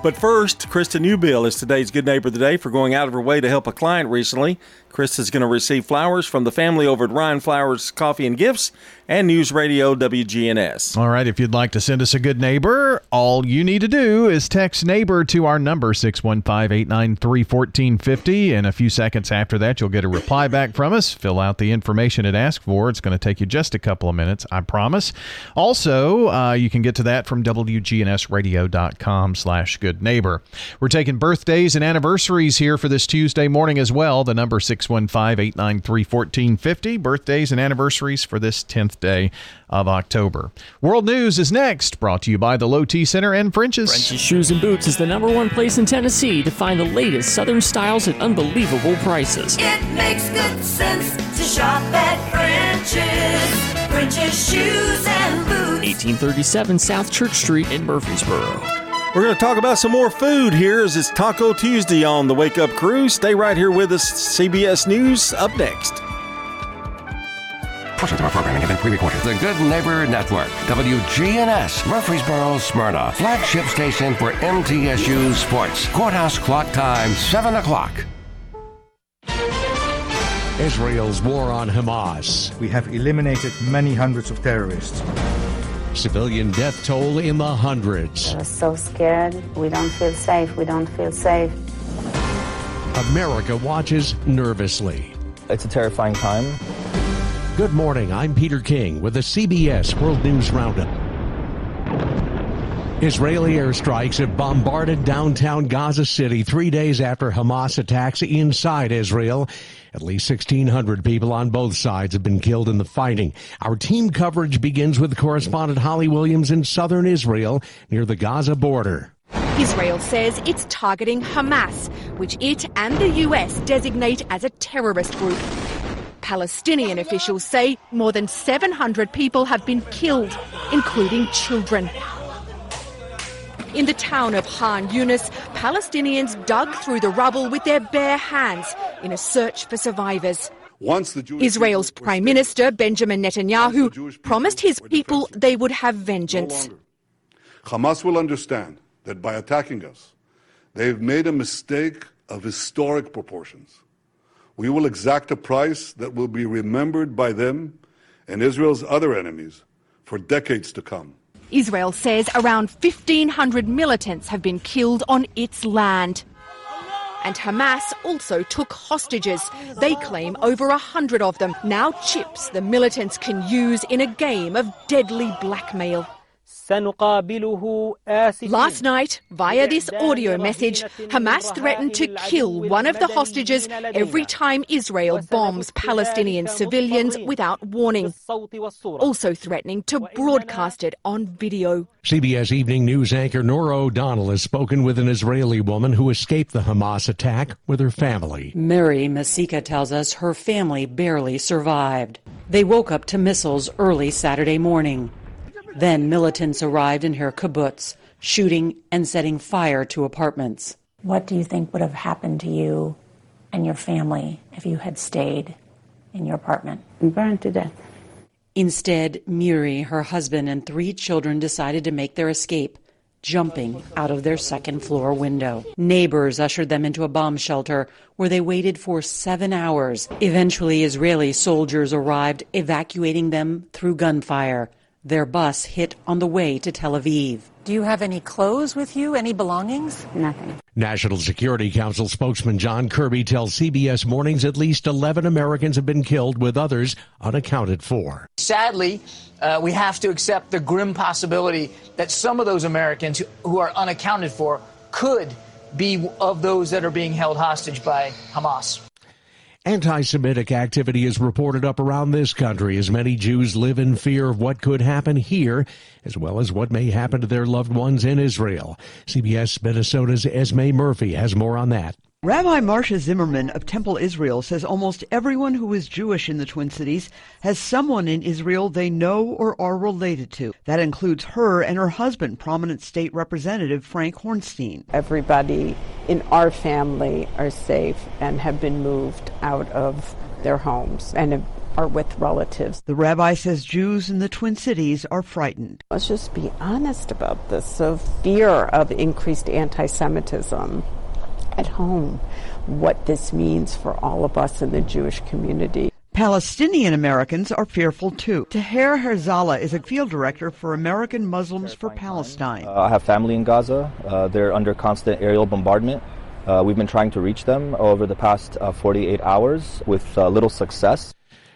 But first, Krista Newbill is today's Good Neighbor of the Day for going out of her way to help a client recently. Krista's going to receive flowers from the family over at Ryan Flowers Coffee and Gifts and News Radio WGNS. All right, if you'd like to send us a good neighbor, all you need to do is text neighbor to our number 615-893-1450 and a few seconds after that you'll get a reply back from us. Fill out the information it asks for. It's going to take you just a couple of minutes, I promise. Also, uh, you can get to that from wgnsradio.com slash good neighbor. We're taking birthdays and anniversaries here for this Tuesday morning as well. The number 615-893-1450. Birthdays and anniversaries for this 10th day of October. World News is next, brought to you by the Low T Center and French's. French's Shoes and Boots is the number one place in Tennessee to find the latest Southern styles at unbelievable prices. It makes good sense to shop at French's. French's Shoes and Boots. 1837 South Church Street in Murfreesboro. We're going to talk about some more food here as it's Taco Tuesday on the Wake Up Crew. Stay right here with us. CBS News up next. Portions of our programming have been pre-recorded. The Good Neighbor Network, WGNS, Murfreesboro, Smyrna, flagship station for MTSU Sports. Courthouse clock time, 7 o'clock. Israel's war on Hamas. We have eliminated many hundreds of terrorists. Civilian death toll in the hundreds. We're so scared. We don't feel safe. We don't feel safe. America watches nervously. It's a terrifying time. Good morning. I'm Peter King with the CBS World News Roundup. Israeli airstrikes have bombarded downtown Gaza City three days after Hamas attacks inside Israel. At least 1,600 people on both sides have been killed in the fighting. Our team coverage begins with correspondent Holly Williams in southern Israel near the Gaza border. Israel says it's targeting Hamas, which it and the US designate as a terrorist group. Palestinian officials say more than 700 people have been killed, including children. In the town of Khan Yunis, Palestinians dug through the rubble with their bare hands in a search for survivors. Israel's Prime Minister Benjamin Netanyahu promised his people they would have vengeance. Hamas will understand that by attacking us, they've made a mistake of historic proportions. We will exact a price that will be remembered by them and Israel's other enemies for decades to come. Israel says around 1,500 militants have been killed on its land. And Hamas also took hostages. They claim over a hundred of them, now chips the militants can use in a game of deadly blackmail. Last night, via this audio message, Hamas threatened to kill one of the hostages every time Israel bombs Palestinian civilians without warning, also threatening to broadcast it on video. CBS Evening News anchor Norah O'Donnell has spoken with an Israeli woman who escaped the Hamas attack with her family. Mary Masika tells us her family barely survived. They woke up to missiles early Saturday morning. Then militants arrived in her kibbutz, shooting and setting fire to apartments. What do you think would have happened to you and your family if you had stayed in your apartment? Burned to death. Instead, Miri, her husband, and three children decided to make their escape, jumping out of their second floor window. Neighbors ushered them into a bomb shelter where they waited for seven hours. Eventually, Israeli soldiers arrived, evacuating them through gunfire. Their bus hit on the way to Tel Aviv. Do you have any clothes with you? Any belongings? Nothing. National Security Council spokesman John Kirby tells CBS Mornings at least 11 Americans have been killed, with others unaccounted for. Sadly, uh, we have to accept the grim possibility that some of those Americans who, who are unaccounted for could be of those that are being held hostage by Hamas. Anti Semitic activity is reported up around this country as many Jews live in fear of what could happen here, as well as what may happen to their loved ones in Israel. CBS Minnesota's Esme Murphy has more on that. Rabbi Marcia Zimmerman of Temple Israel says almost everyone who is Jewish in the Twin Cities has someone in Israel they know or are related to. That includes her and her husband, prominent state representative Frank Hornstein. Everybody in our family are safe and have been moved out of their homes and are with relatives. The rabbi says Jews in the Twin Cities are frightened. Let's just be honest about this of fear of increased anti Semitism at home what this means for all of us in the Jewish community. Palestinian Americans are fearful too. Taher Herzallah is a field director for American Muslims for Palestine. Uh, I have family in Gaza. Uh, they're under constant aerial bombardment. Uh, we've been trying to reach them over the past uh, 48 hours with uh, little success.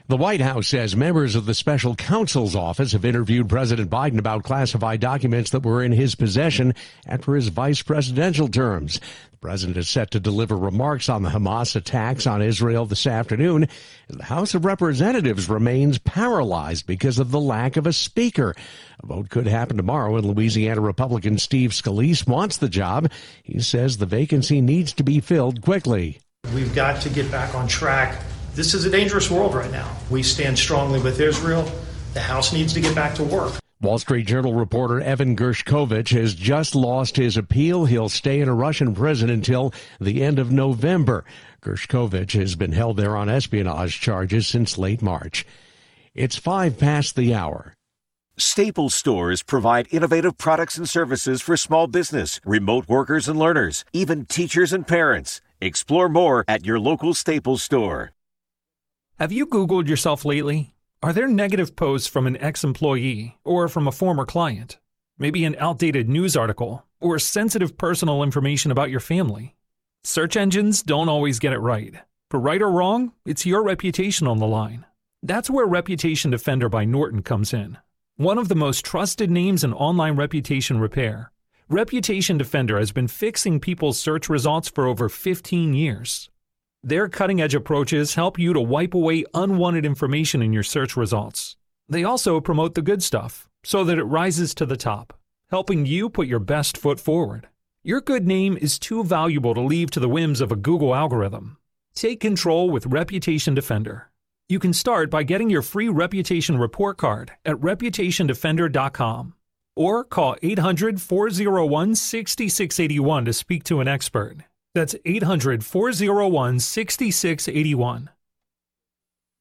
The White House says members of the special counsel's office have interviewed President Biden about classified documents that were in his possession after his vice presidential terms. President is set to deliver remarks on the Hamas attacks on Israel this afternoon. The House of Representatives remains paralyzed because of the lack of a speaker. A vote could happen tomorrow, and Louisiana Republican Steve Scalise wants the job. He says the vacancy needs to be filled quickly. We've got to get back on track this is a dangerous world right now. We stand strongly with Israel. The House needs to get back to work. Wall Street Journal reporter Evan Gershkovich has just lost his appeal. He'll stay in a Russian prison until the end of November. Gershkovich has been held there on espionage charges since late March. It's five past the hour. Staples stores provide innovative products and services for small business, remote workers and learners, even teachers and parents. Explore more at your local Staples store. Have you Googled yourself lately? Are there negative posts from an ex employee or from a former client? Maybe an outdated news article or sensitive personal information about your family? Search engines don't always get it right. But right or wrong, it's your reputation on the line. That's where Reputation Defender by Norton comes in. one of the most trusted names in online reputation repair. Reputation Defender has been fixing people's search results for over 15 years. Their cutting edge approaches help you to wipe away unwanted information in your search results. They also promote the good stuff so that it rises to the top, helping you put your best foot forward. Your good name is too valuable to leave to the whims of a Google algorithm. Take control with Reputation Defender. You can start by getting your free reputation report card at reputationdefender.com or call 800 401 6681 to speak to an expert. That's 800 401 6681.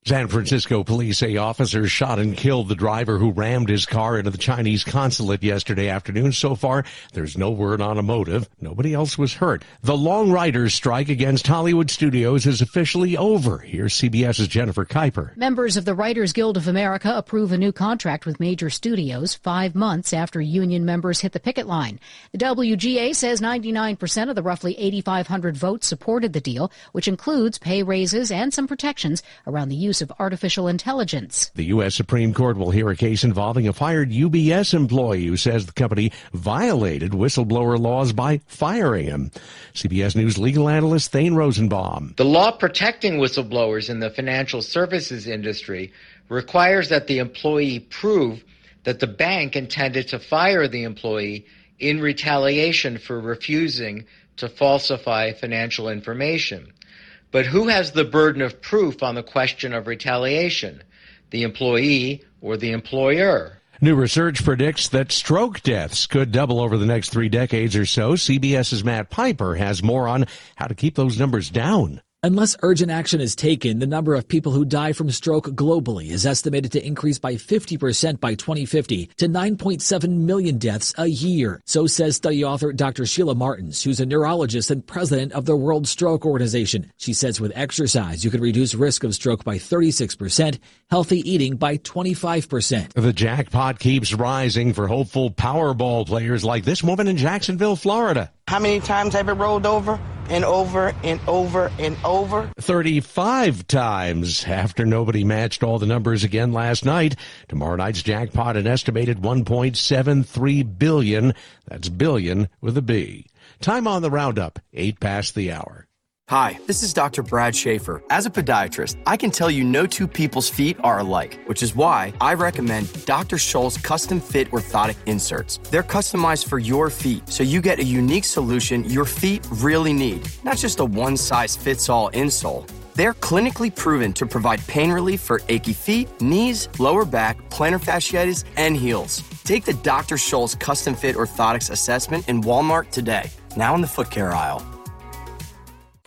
San Francisco police say officers shot and killed the driver who rammed his car into the Chinese consulate yesterday afternoon. So far, there's no word on a motive. Nobody else was hurt. The long writers strike against Hollywood studios is officially over. Here's CBS's Jennifer Keiper. Members of the Writers Guild of America approve a new contract with major studios five months after union members hit the picket line. The WGA says 99% of the roughly 8,500 votes supported the deal, which includes pay raises and some protections around the use use of artificial intelligence. The U.S. Supreme Court will hear a case involving a fired UBS employee who says the company violated whistleblower laws by firing him. CBS News legal analyst Thane Rosenbaum. The law protecting whistleblowers in the financial services industry requires that the employee prove that the bank intended to fire the employee in retaliation for refusing to falsify financial information. But who has the burden of proof on the question of retaliation? The employee or the employer? New research predicts that stroke deaths could double over the next three decades or so. CBS's Matt Piper has more on how to keep those numbers down. Unless urgent action is taken, the number of people who die from stroke globally is estimated to increase by 50% by 2050 to 9.7 million deaths a year. So says study author Dr. Sheila Martins, who's a neurologist and president of the World Stroke Organization. She says with exercise, you can reduce risk of stroke by 36%, healthy eating by 25%. The jackpot keeps rising for hopeful Powerball players like this woman in Jacksonville, Florida. How many times have it rolled over and over and over and over? 35 times after nobody matched all the numbers again last night. Tomorrow night's jackpot an estimated 1.73 billion. That's billion with a B. Time on the roundup, 8 past the hour. Hi, this is Dr. Brad Schaefer. As a podiatrist, I can tell you no two people's feet are alike, which is why I recommend Dr. Scholl's custom fit orthotic inserts. They're customized for your feet, so you get a unique solution your feet really need, not just a one size fits all insole. They're clinically proven to provide pain relief for achy feet, knees, lower back, plantar fasciitis, and heels. Take the Dr. Scholl's custom fit orthotics assessment in Walmart today, now in the foot care aisle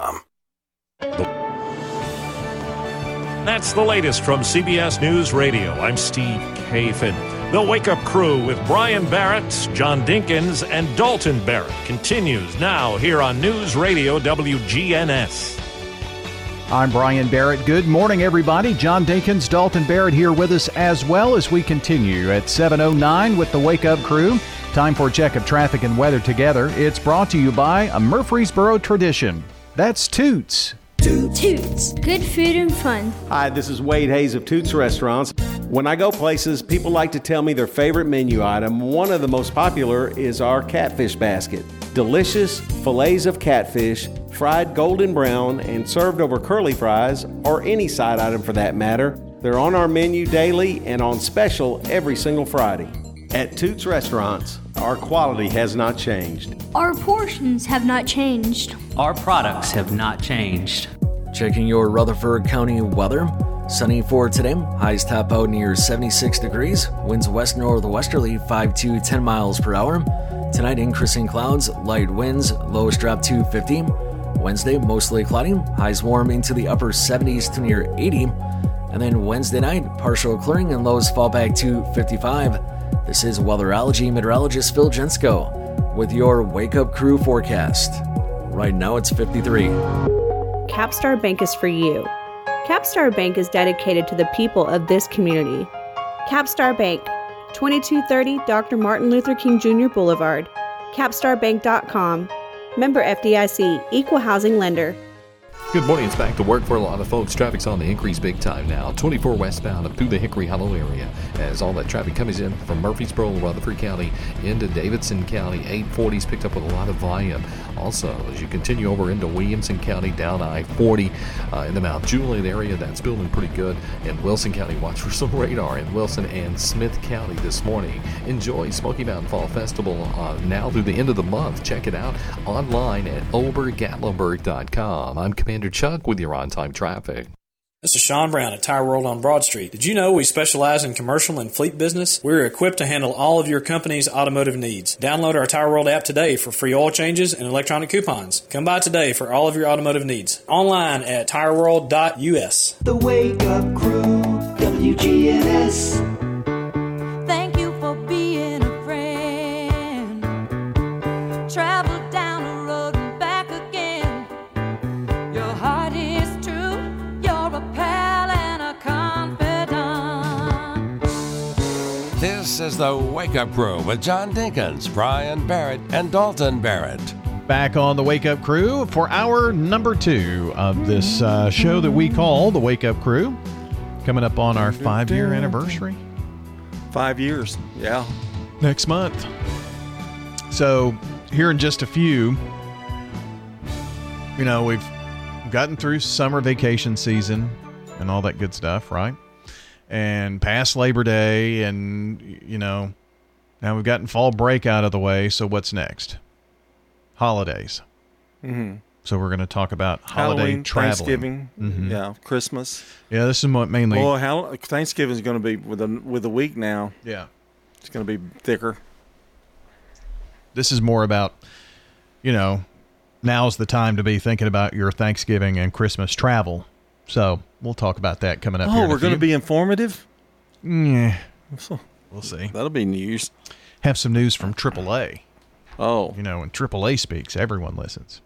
Um. That's the latest from CBS News Radio. I'm Steve Kathan. The Wake Up Crew with Brian Barrett, John Dinkins, and Dalton Barrett continues now here on News Radio WGNS. I'm Brian Barrett. Good morning, everybody. John Dinkins, Dalton Barrett here with us as well as we continue at 7.09 with the Wake Up Crew. Time for a check of traffic and weather together. It's brought to you by a Murfreesboro tradition. That's Toots. Toots. Toots. Good food and fun. Hi, this is Wade Hayes of Toots Restaurants. When I go places, people like to tell me their favorite menu item. One of the most popular is our catfish basket. Delicious fillets of catfish, fried golden brown, and served over curly fries, or any side item for that matter. They're on our menu daily and on special every single Friday. At Toots Restaurants, our quality has not changed. Our portions have not changed. Our products have not changed. Checking your Rutherford County weather. Sunny for today. Highs top out near 76 degrees. Winds west northwesterly 5 to 10 miles per hour. Tonight, increasing clouds, light winds, lows drop to 50. Wednesday, mostly cloudy. Highs warm into the upper 70s to near 80. And then Wednesday night, partial clearing and lows fall back to 55. This is weatherology meteorologist Phil Jensko with your Wake Up Crew forecast. Right now it's 53. Capstar Bank is for you. Capstar Bank is dedicated to the people of this community. Capstar Bank, 2230 Dr. Martin Luther King Jr. Boulevard, capstarbank.com. Member FDIC, Equal Housing Lender. Good morning. It's back to work for a lot of folks. Traffic's on the increase big time now. 24 westbound up through the Hickory Hollow area as all that traffic comes in from Murfreesboro, Rutherford County into Davidson County. 840's picked up with a lot of volume. Also, as you continue over into Williamson County down I-40 uh, in the Mount Juliet area, that's building pretty good. In Wilson County, watch for some radar in Wilson and Smith County this morning. Enjoy Smoky Mountain Fall Festival uh, now through the end of the month. Check it out online at obergatlinburg.com. I'm Commander Chuck with your on time traffic. This is Sean Brown at Tire World on Broad Street. Did you know we specialize in commercial and fleet business? We're equipped to handle all of your company's automotive needs. Download our Tire World app today for free oil changes and electronic coupons. Come by today for all of your automotive needs. Online at tireworld.us. The Wake Up Crew, WGNS. This is the Wake Up Crew with John Dinkins, Brian Barrett, and Dalton Barrett. Back on the Wake Up Crew for hour number two of this uh, show that we call the Wake Up Crew. Coming up on our five year anniversary Five years. Yeah. next month. So, here in just a few, you know, we've gotten through summer vacation season and all that good stuff, right? And past Labor Day, and, you know, now we've gotten fall break out of the way. So, what's next? Holidays. Mm-hmm. So, we're going to talk about holiday Halloween, traveling. Thanksgiving, Mhm. yeah, Christmas. Yeah, this is what mainly. Well, how, Thanksgiving is going to be with a with a week now. Yeah, it's going to be thicker. this is more about, you know, now's the time to be thinking about your Thanksgiving and Christmas travel. So we'll talk about that coming up. here Oh, we're going to be informative. Yeah, we'll see. That'll be news. Have some news from AAA. Oh, You know, when AAA speaks, everyone listens.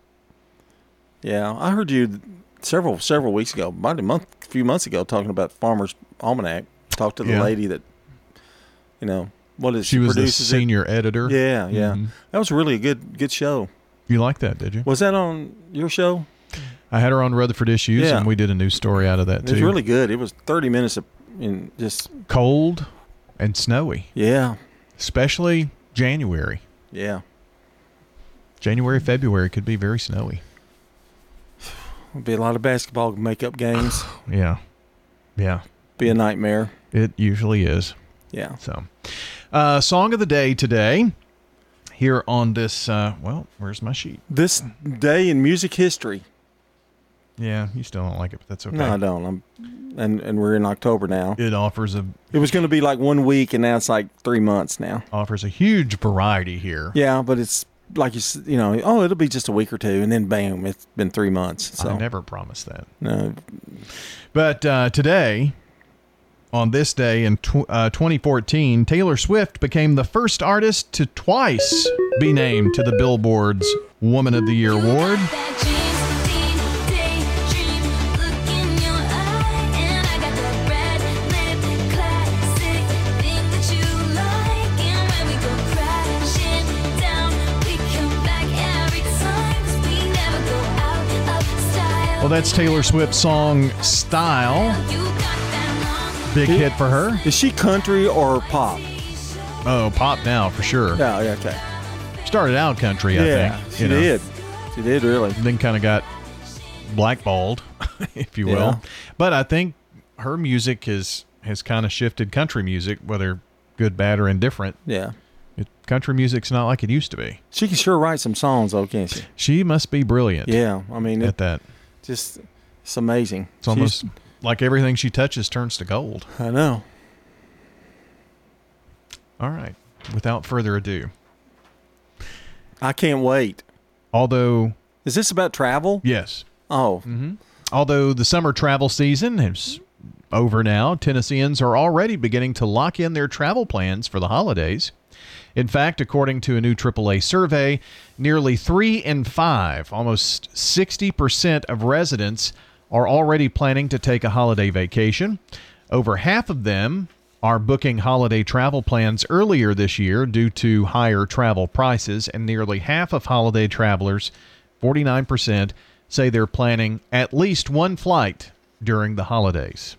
yeah. I heard you several several weeks ago, about a month, a few months ago, talking about Farmer's Almanac. Talked to the Yeah. lady that, you know, what is She was the produces it? senior editor. Yeah, yeah. Mhm. That was really a good good show. You like that, did you? Was that on your show? I had her on Rutherford Issues, Yeah. and we did a news story out of that too. It was really good. It was thirty minutes of in just cold and snowy, yeah, especially January. yeah. January, February could be very snowy. There'll be a lot of basketball makeup games. Yeah, yeah. be a nightmare. It usually is. Yeah. So, uh, song of the day today here on this. Uh, well, where's my sheet? This day in music history. Yeah, you still don't like it, but that's okay. No, I don't. I'm, and and we're in October now. It offers a It was going to be like one week, and now it's like three months now. offers a huge variety here. Yeah, but it's like you s- you know, oh, it'll be just a week or two, and then bam, it's been three months. So I never promised that. no, But uh, today, on this day in tw- uh, 2014, Taylor Swift became the first artist to twice be named to the Billboard's Woman of the Year award. That's Taylor Swift's song "Style." Big hit for her. Is she country or pop? Oh, pop now for sure. Yeah, yeah, okay. Started out country, I yeah, think. she you know. did. She did really. Then kind of got blackballed, if you will. Yeah. But I think her music has has kind of shifted country music, whether good, bad, or indifferent. Yeah. It, country music's not like it used to be. She can sure write some songs, though, can't she? She must be brilliant. Yeah, I mean, at it, that. Just it's amazing. It's almost like everything she touches turns to gold. I know. All right. Without further ado, I can't wait. although Is this about travel? yes, Oh, Mm-hmm. although the summer travel season is over now, Tennesseans are already beginning to lock in their travel plans for the holidays. In fact, according to a new AAA survey, nearly three in five, almost 60% of residents, are already planning to take a holiday vacation. Over half of them are booking holiday travel plans earlier this year due to higher travel prices, and nearly half of holiday travelers, 49%, say they're planning at least one flight during the holidays.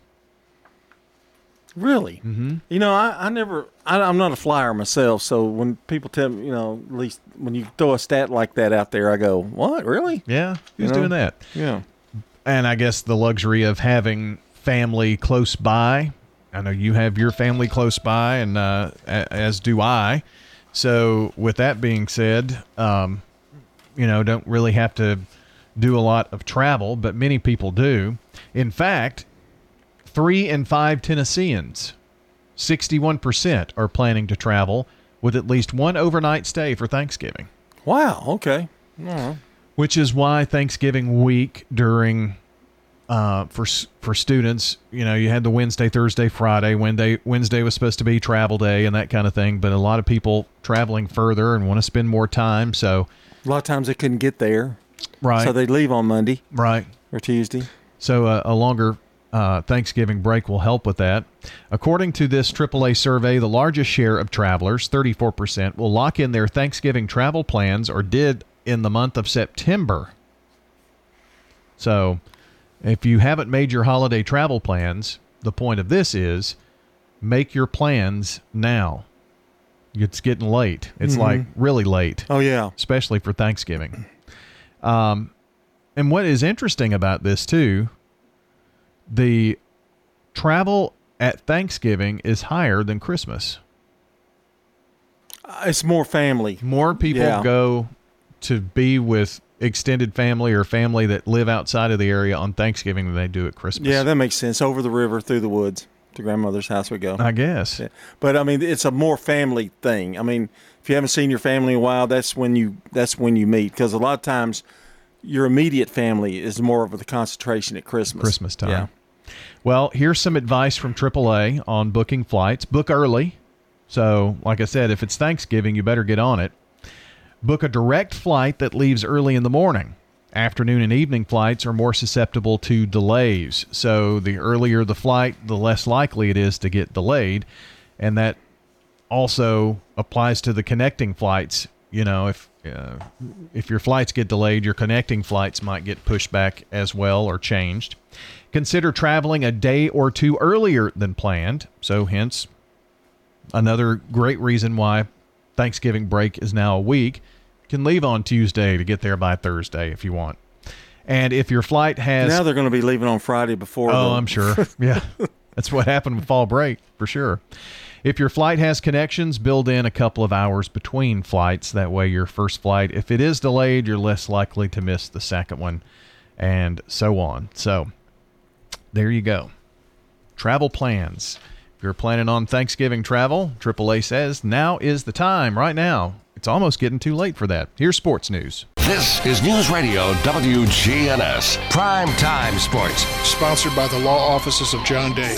Really? Mm-hmm. You know, I, I never, I, I'm not a flyer myself. So when people tell me, you know, at least when you throw a stat like that out there, I go, what? Really? Yeah. Who's You know? doing that? Yeah. And I guess the luxury of having family close by. I know you have your family close by, and uh, as do I. So, with that being said, um, you know, don't really have to do a lot of travel, but many people do. In fact, three in five Tennesseans, 61%, are planning to travel with at least one overnight stay for Thanksgiving. Wow. Okay. All right. Which is why Thanksgiving week during uh, for for students, you know, you had the Wednesday, Thursday, Friday. Wednesday Wednesday was supposed to be travel day and that kind of thing, but a lot of people traveling further and want to spend more time. So A lot of times they couldn't get there. Right. So they'd leave on Monday. Right. Or Tuesday. So uh, a longer uh, Thanksgiving break will help with that. According to this AAA survey, the largest share of travelers, 34%, will lock in their Thanksgiving travel plans or did in the month of September. So if you haven't made your holiday travel plans, the point of this is make your plans now. It's getting late. It's Mhm. like really late. Oh, yeah. Especially for Thanksgiving. Um, and what is interesting about this too, the travel at Thanksgiving is higher than Christmas. Uh, It's more family. More people Yeah. go to be with extended family or family that live outside of the area on Thanksgiving than they do at Christmas. Yeah, that makes sense. Over the river, through the woods, to grandmother's house we go. I guess. Yeah. But I mean, it's a more family thing. I mean, if you haven't seen your family in a while, that's when you that's when you meet because a lot of times your immediate family is more of the concentration at Christmas. Christmas time. Yeah. Well, here's some advice from AAA on booking flights. Book early. So, like I said, if it's Thanksgiving, you better get on it. Book a direct flight that leaves early in the morning. Afternoon and evening flights are more susceptible to delays. So, the earlier the flight, the less likely it is to get delayed. And that also applies to the connecting flights. You know, if uh, if your flights get delayed, your connecting flights might get pushed back as well or changed. Consider traveling a day or two earlier than planned. So, hence, another great reason why Thanksgiving break is now a week. You can leave on Tuesday to get there by Thursday if you want. And if your flight has Now they're going to be leaving on Friday before. Oh, the- I'm sure. Yeah. That's what happened with fall break for sure. If your flight has connections, build in a couple of hours between flights. That way, your first flight, if it is delayed, you're less likely to miss the second one, and so on. So, there you go. Travel plans. If you're planning on Thanksgiving travel, AAA says now is the time right now. It's almost getting too late for that. Here's sports news. This is News Radio WGNS Prime Time Sports. Sponsored by the law offices of John Day.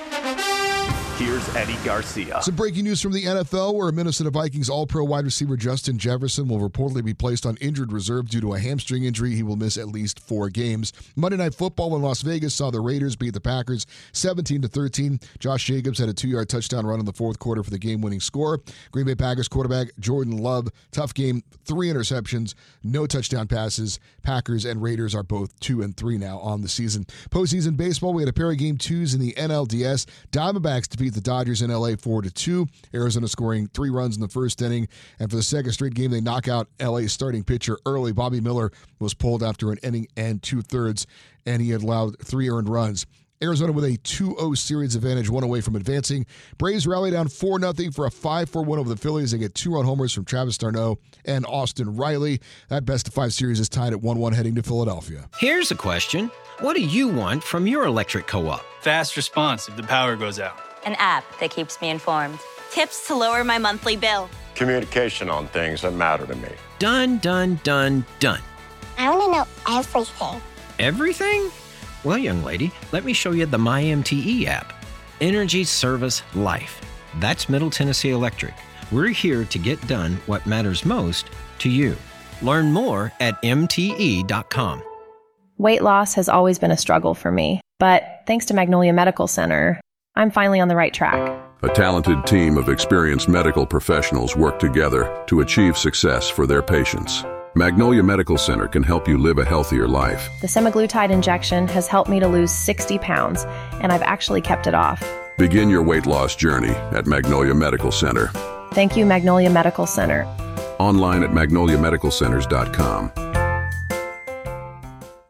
here's Eddie Garcia. Some breaking news from the NFL where Minnesota Vikings All Pro wide receiver Justin Jefferson will reportedly be placed on injured reserve due to a hamstring injury. He will miss at least four games. Monday Night Football in Las Vegas saw the Raiders beat the Packers 17 to 13. Josh Jacobs had a two yard touchdown run in the fourth quarter for the game winning score. Green Bay Packers quarterback Jordan Love, tough game, three interceptions, no touchdown passes. Packers and Raiders are both two and three now on the season. Postseason baseball, we had a pair of game twos in the NLDS. Diamondbacks defeat the Dodgers in LA 4 to 2. Arizona scoring three runs in the first inning. And for the second straight game, they knock out LA's starting pitcher early. Bobby Miller was pulled after an inning and two thirds, and he had allowed three earned runs. Arizona with a 2-0 series advantage, one away from advancing. Braves rally down 4-0 for a 5-4 win over the Phillies. They get two-run homers from Travis d'Arnaud and Austin Riley. That best of five series is tied at 1-1 heading to Philadelphia. Here's a question What do you want from your electric co op? Fast response if the power goes out. An app that keeps me informed. Tips to lower my monthly bill. Communication on things that matter to me. Done, done, done, done. I want to know everything. Everything? Well, young lady, let me show you the MyMTE app. Energy Service Life. That's Middle Tennessee Electric. We're here to get done what matters most to you. Learn more at MTE.com. Weight loss has always been a struggle for me, but thanks to Magnolia Medical Center, I'm finally on the right track. A talented team of experienced medical professionals work together to achieve success for their patients. Magnolia Medical Center can help you live a healthier life. The semaglutide injection has helped me to lose 60 pounds, and I've actually kept it off. Begin your weight loss journey at Magnolia Medical Center. Thank you, Magnolia Medical Center. Online at magnoliamedicalcenters.com.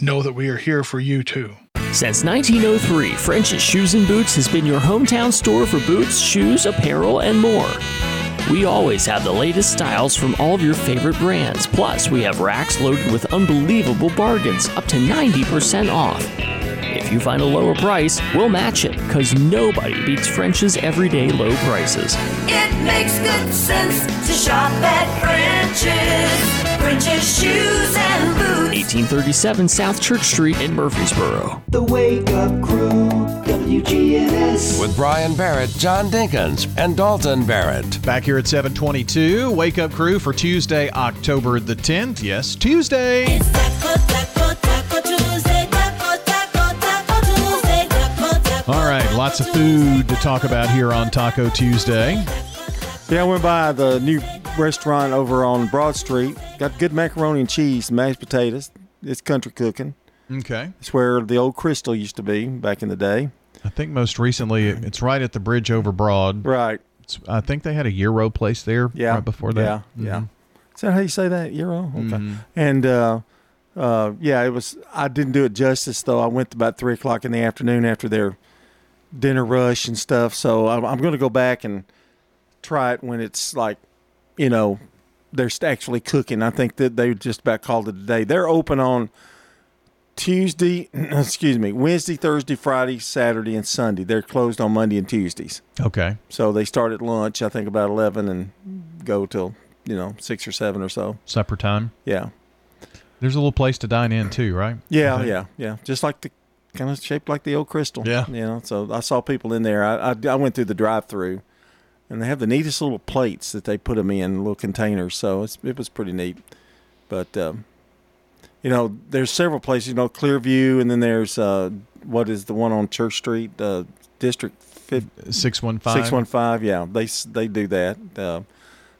know that we are here for you too. Since 1903, French's Shoes and Boots has been your hometown store for boots, shoes, apparel, and more. We always have the latest styles from all of your favorite brands. Plus, we have racks loaded with unbelievable bargains, up to 90% off. If you find a lower price, we'll match it, because nobody beats French's everyday low prices. It makes good sense to shop at French's. French's shoes and boots. 1837 South Church Street in Murfreesboro. The Wake Up Crew, WGNS. With Brian Barrett, John Dinkins, and Dalton Barrett. Back here at 722, Wake Up Crew for Tuesday, October the 10th. Yes, Tuesday. All right, lots of food to talk about here on Taco Tuesday. Yeah, I went by the new restaurant over on Broad Street. Got good macaroni and cheese, mashed potatoes. It's country cooking. Okay. It's where the old Krystal used to be back in the day. I think most recently it's right at the bridge over Broad. Right. It's, I think they had a Euro place there Yeah. right before that. Yeah, yeah. Mhm. Is that how you say that? Euro? Okay. Mhm. And uh, uh, yeah, it was. I didn't do it justice though. I went about three o'clock in the afternoon after their dinner rush and stuff. So I'm, I'm going to go back and try it when it's like, you know, they're actually cooking. I think that they just about called it a day. They're open on Tuesday, excuse me, Wednesday, Thursday, Friday, Saturday, and Sunday. They're closed on Monday and Tuesdays. Okay. So they start at lunch, I think about 11 and go till, you know, 6 or 7 or so. Supper time. Yeah. There's a little place to dine in too, right? Yeah, yeah, yeah. Just like the kind of shaped like the old Krystal. Yeah. You know, so I saw people in there. I, I, I went through the drive through and they have the neatest little plates that they put them in, little containers. So it's, it was pretty neat. But, um, you know, there's several places, you know, Clearview, and then there's, uh, what is the one on Church Street, uh, District 615. 615, yeah. They, they do that. Uh,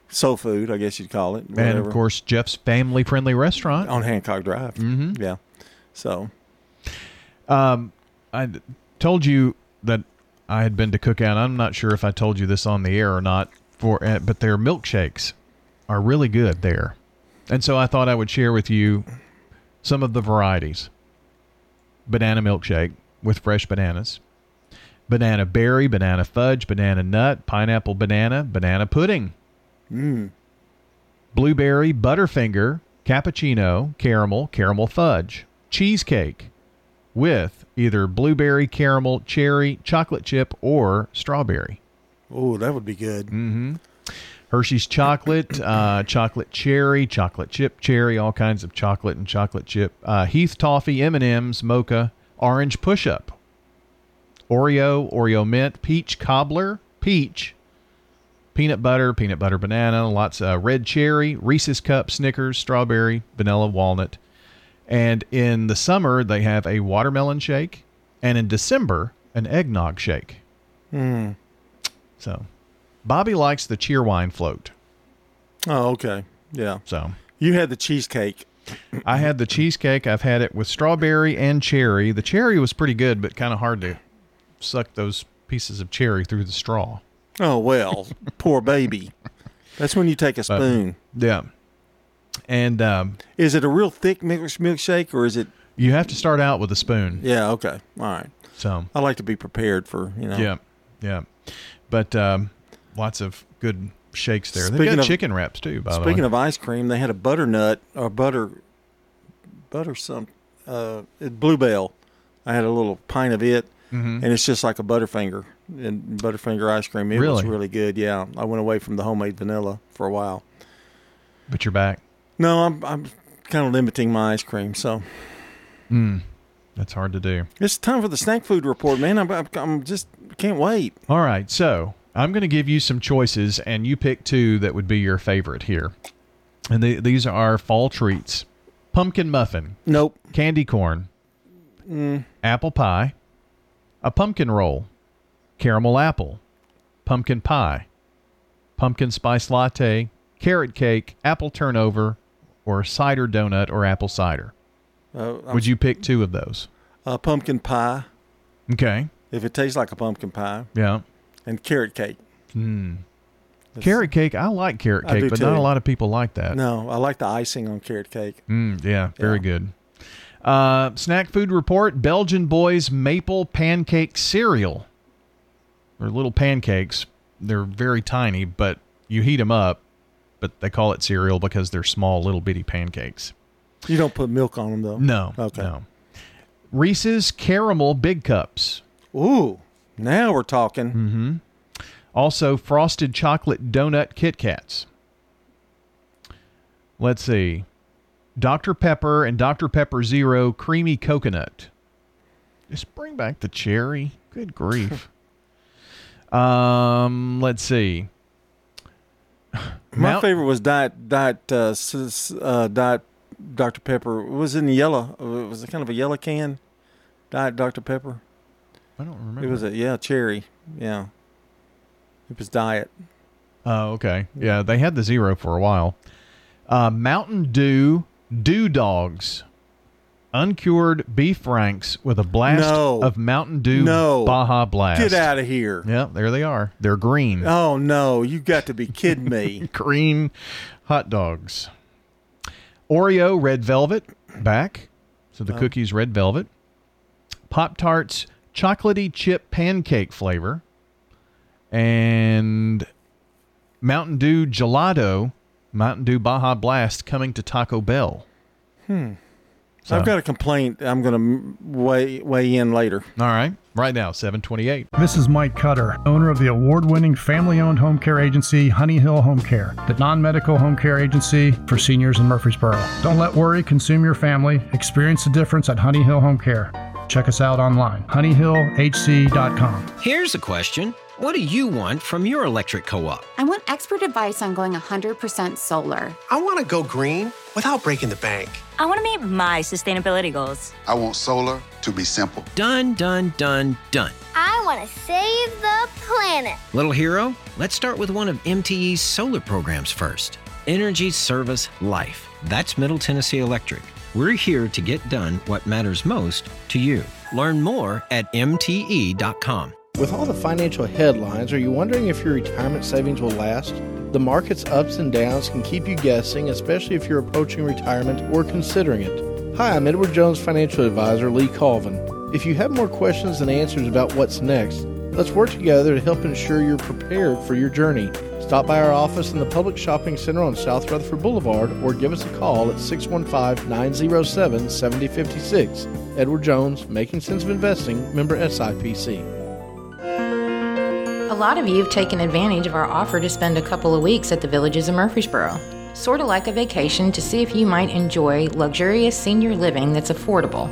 soul food, I guess you'd call it. And of course, Jeff's family friendly restaurant. on Hancock Drive. Mhm. Yeah. So, Um, I told you that I had been to Cookout. I'm not sure if I told you this on the air or not. For uh, but their milkshakes are really good there, and so I thought I would share with you some of the varieties. Banana milkshake with fresh bananas, banana berry, banana fudge, banana nut, pineapple banana, banana pudding, mm. blueberry, butterfinger, cappuccino, caramel, caramel fudge, cheesecake with either blueberry, caramel, cherry, chocolate chip, or strawberry. oh, that would be good. Mm-hmm. Hershey's chocolate, uh, chocolate cherry, chocolate chip cherry, all kinds of chocolate and chocolate chip. Uh, Heath toffee, M and M's, mocha, orange push up, Oreo, Oreo mint, peach cobbler, peach, peanut butter, peanut butter banana, lots of red cherry, Reese's cup, Snickers, strawberry, vanilla, walnut. And in the summer they have a watermelon shake, and in December an eggnog shake. Mm. So, Bobby likes the cheerwine float. Oh, okay. Yeah. So you had the cheesecake. I had the cheesecake. I've had it with strawberry and cherry. The cherry was pretty good, but kind of hard to suck those pieces of cherry through the straw. Oh well, poor baby. That's when you take a spoon. Yeah. And um, is it a real thick milk milkshake or is it? You have to start out with a spoon. Yeah. Okay. All right. So I like to be prepared for you know. Yeah, yeah. But um, lots of good shakes there. Speaking got of- chicken wraps too. By the way. Speaking of ice cream, they had a butternut or butter, butter some, uh, bluebell. I had a little pint of it, Mhm. and it's just like a Butterfinger and Butterfinger ice cream. It was Really? really good. Yeah, I went away from the homemade vanilla for a while. but you're back. No, I'm I'm kind of limiting my ice cream, so Mm, that's hard to do. it's time for the snack food report, man. I'm I'm, I'm just can't wait. All right, so I'm going to give you some choices, and you pick two that would be your favorite here. And the, these are fall treats: pumpkin muffin, nope, candy corn, Mm. apple pie, a pumpkin roll, caramel apple, pumpkin pie, pumpkin spice latte, carrot cake, apple turnover, or cider donut or apple cider. Uh, Would you pick two of those? uh, pumpkin pie Okay. if it tastes like a pumpkin pie, Yeah. and carrot cake. Hmm. Carrot cake, I like carrot cake, but not a lot of people like that. No, I like the icing on carrot cake. Mm, yeah, very good. Uh, snack food report: Belgian boys maple pancake cereal. They're little pancakes. They're very tiny, but you heat them up. But they call it cereal because they're small, little bitty pancakes. You don't put milk on them though. No. Okay. No. Reese's caramel big cups. Ooh, now we're talking. Mm-hmm. Also, frosted chocolate donut Kit Kats. Let's see. Dr. Pepper and Dr. Pepper Zero creamy coconut. Just bring back the cherry. Good grief. um, let's see. My Mount- favorite was diet diet uh, uh, diet Dr Pepper. It was in yellow. It was kind of a yellow can. Diet Dr Pepper. I don't remember. It was a yeah cherry. Yeah. It was diet. Oh, okay. Yeah, they had the zero for a while. Uh, Mountain Dew Dew Dogs. Uncured beef ranks with a blast No. of Mountain Dew No. Baja Blast. Get out of here. Yeah, there they are. They're green. Oh no, you got to be kidding me. green hot dogs. Oreo red velvet back. So the Oh. cookies red velvet. Pop Tarts chocolatey chip pancake flavor. And Mountain Dew gelato, Mountain Dew Baja Blast coming to Taco Bell. Hmm. So- I've got a complaint. I'm going to weigh weigh in later. All right. Right now, 728. This is Mike Cutter, owner of the award winning family owned home care agency Honey Hill Home Care, the non medical home care agency for seniors in Murfreesboro. Don't let worry consume your family. Experience the difference at Honey Hill Home Care. Check us out online, honeyhillhc.com. Here's a question What do you want from your electric co op? I want expert advice on going 100% solar. I want to go green without breaking the bank. I want to meet my sustainability goals. I want solar to be simple. Done, done, done, done. I want to save the planet. Little hero, let's start with one of MTE's solar programs first Energy Service Life. That's Middle Tennessee Electric. We're here to get done what matters most to you. Learn more at MTE.com. With all the financial headlines, are you wondering if your retirement savings will last? The market's ups and downs can keep you guessing, especially if you're approaching retirement or considering it. Hi, I'm Edward Jones financial advisor Lee Colvin. If you have more questions than answers about what's next, let's work together to help ensure you're prepared for your journey. Stop by our office in the Public Shopping Center on South Rutherford Boulevard or give us a call at 615 907 7056. Edward Jones, Making Sense of Investing, member SIPC. A lot of you have taken advantage of our offer to spend a couple of weeks at the Villages of Murfreesboro. Sort of like a vacation to see if you might enjoy luxurious senior living that's affordable.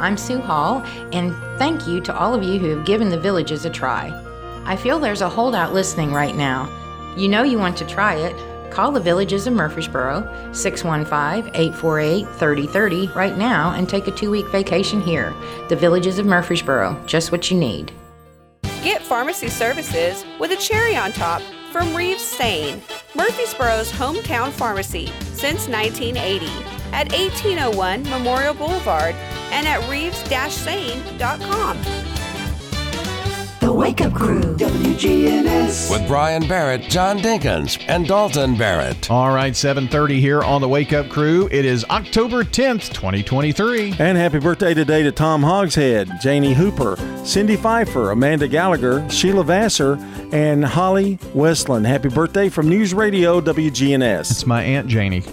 I'm Sue Hall, and thank you to all of you who have given the Villages a try. I feel there's a holdout listening right now. You know you want to try it. Call the Villages of Murfreesboro, 615 848 3030 right now and take a two week vacation here. The Villages of Murfreesboro, just what you need. Get pharmacy services with a cherry on top from Reeves Sain, Murfreesboro's hometown pharmacy since 1980 at 1801 Memorial Boulevard and at reeves-sain.com. The Wake Wake Up Crew. WGNS. With Brian Barrett, John Dinkins, and Dalton Barrett. All right, 7:30 here on the Wake Up Crew. It is October 10th, 2023. And happy birthday today to Tom Hogshead, Janie Hooper, Cindy Pfeiffer, Amanda Gallagher, Sheila Vassar, and Holly Westland. Happy birthday from News Radio WGNS. It's my Aunt Janie.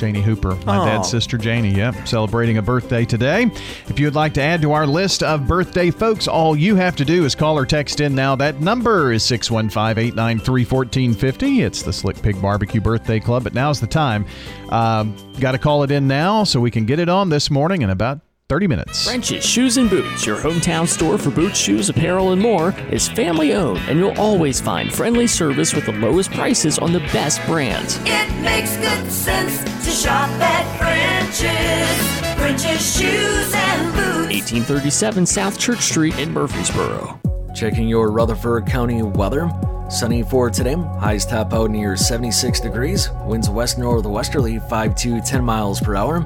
Janie Hooper, my Aw. dad's sister Janie. Yep, celebrating a birthday today. If you would like to add to our list of birthday folks, all you have to do is call or text in now. That number is 615 893 1450. It's the Slick Pig Barbecue Birthday Club, but now's the time. Um, Got to call it in now so we can get it on this morning in about 30 minutes. French's Shoes and Boots, your hometown store for boots, shoes, apparel, and more, is family owned, and you'll always find friendly service with the lowest prices on the best brands. It makes good sense to shop at French's. French's shoes and boots. 1837 South Church Street in Murfreesboro. Checking your Rutherford County weather. Sunny for today. Highs top out near 76 degrees. Winds west northwesterly 5 to 10 miles per hour.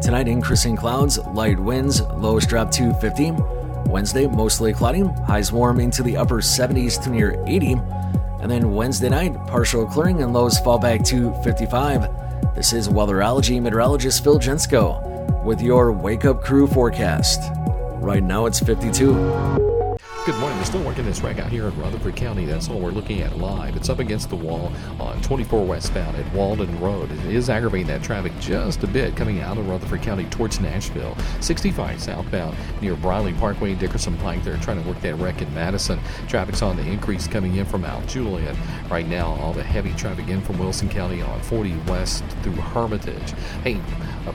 Tonight, increasing clouds, light winds, lowest drop to 50. Wednesday, mostly cloudy. Highs warm into the upper 70s to near 80. And then Wednesday night, partial clearing and lows fall back to 55. This is weatherology meteorologist Phil Jensko with your Wake Up Crew forecast. Right now, it's 52. Good morning. We're still working this wreck out here in Rutherford County. That's all we're looking at live. It's up against the wall on 24 westbound at Walden Road. It is aggravating that traffic just a bit coming out of Rutherford County towards Nashville. 65 southbound near Briley Parkway, Dickerson Pike. They're trying to work that wreck in Madison. Traffic's on the increase coming in from Mount Juliet. Right now, all the heavy traffic in from Wilson County on 40 west through Hermitage. Hey,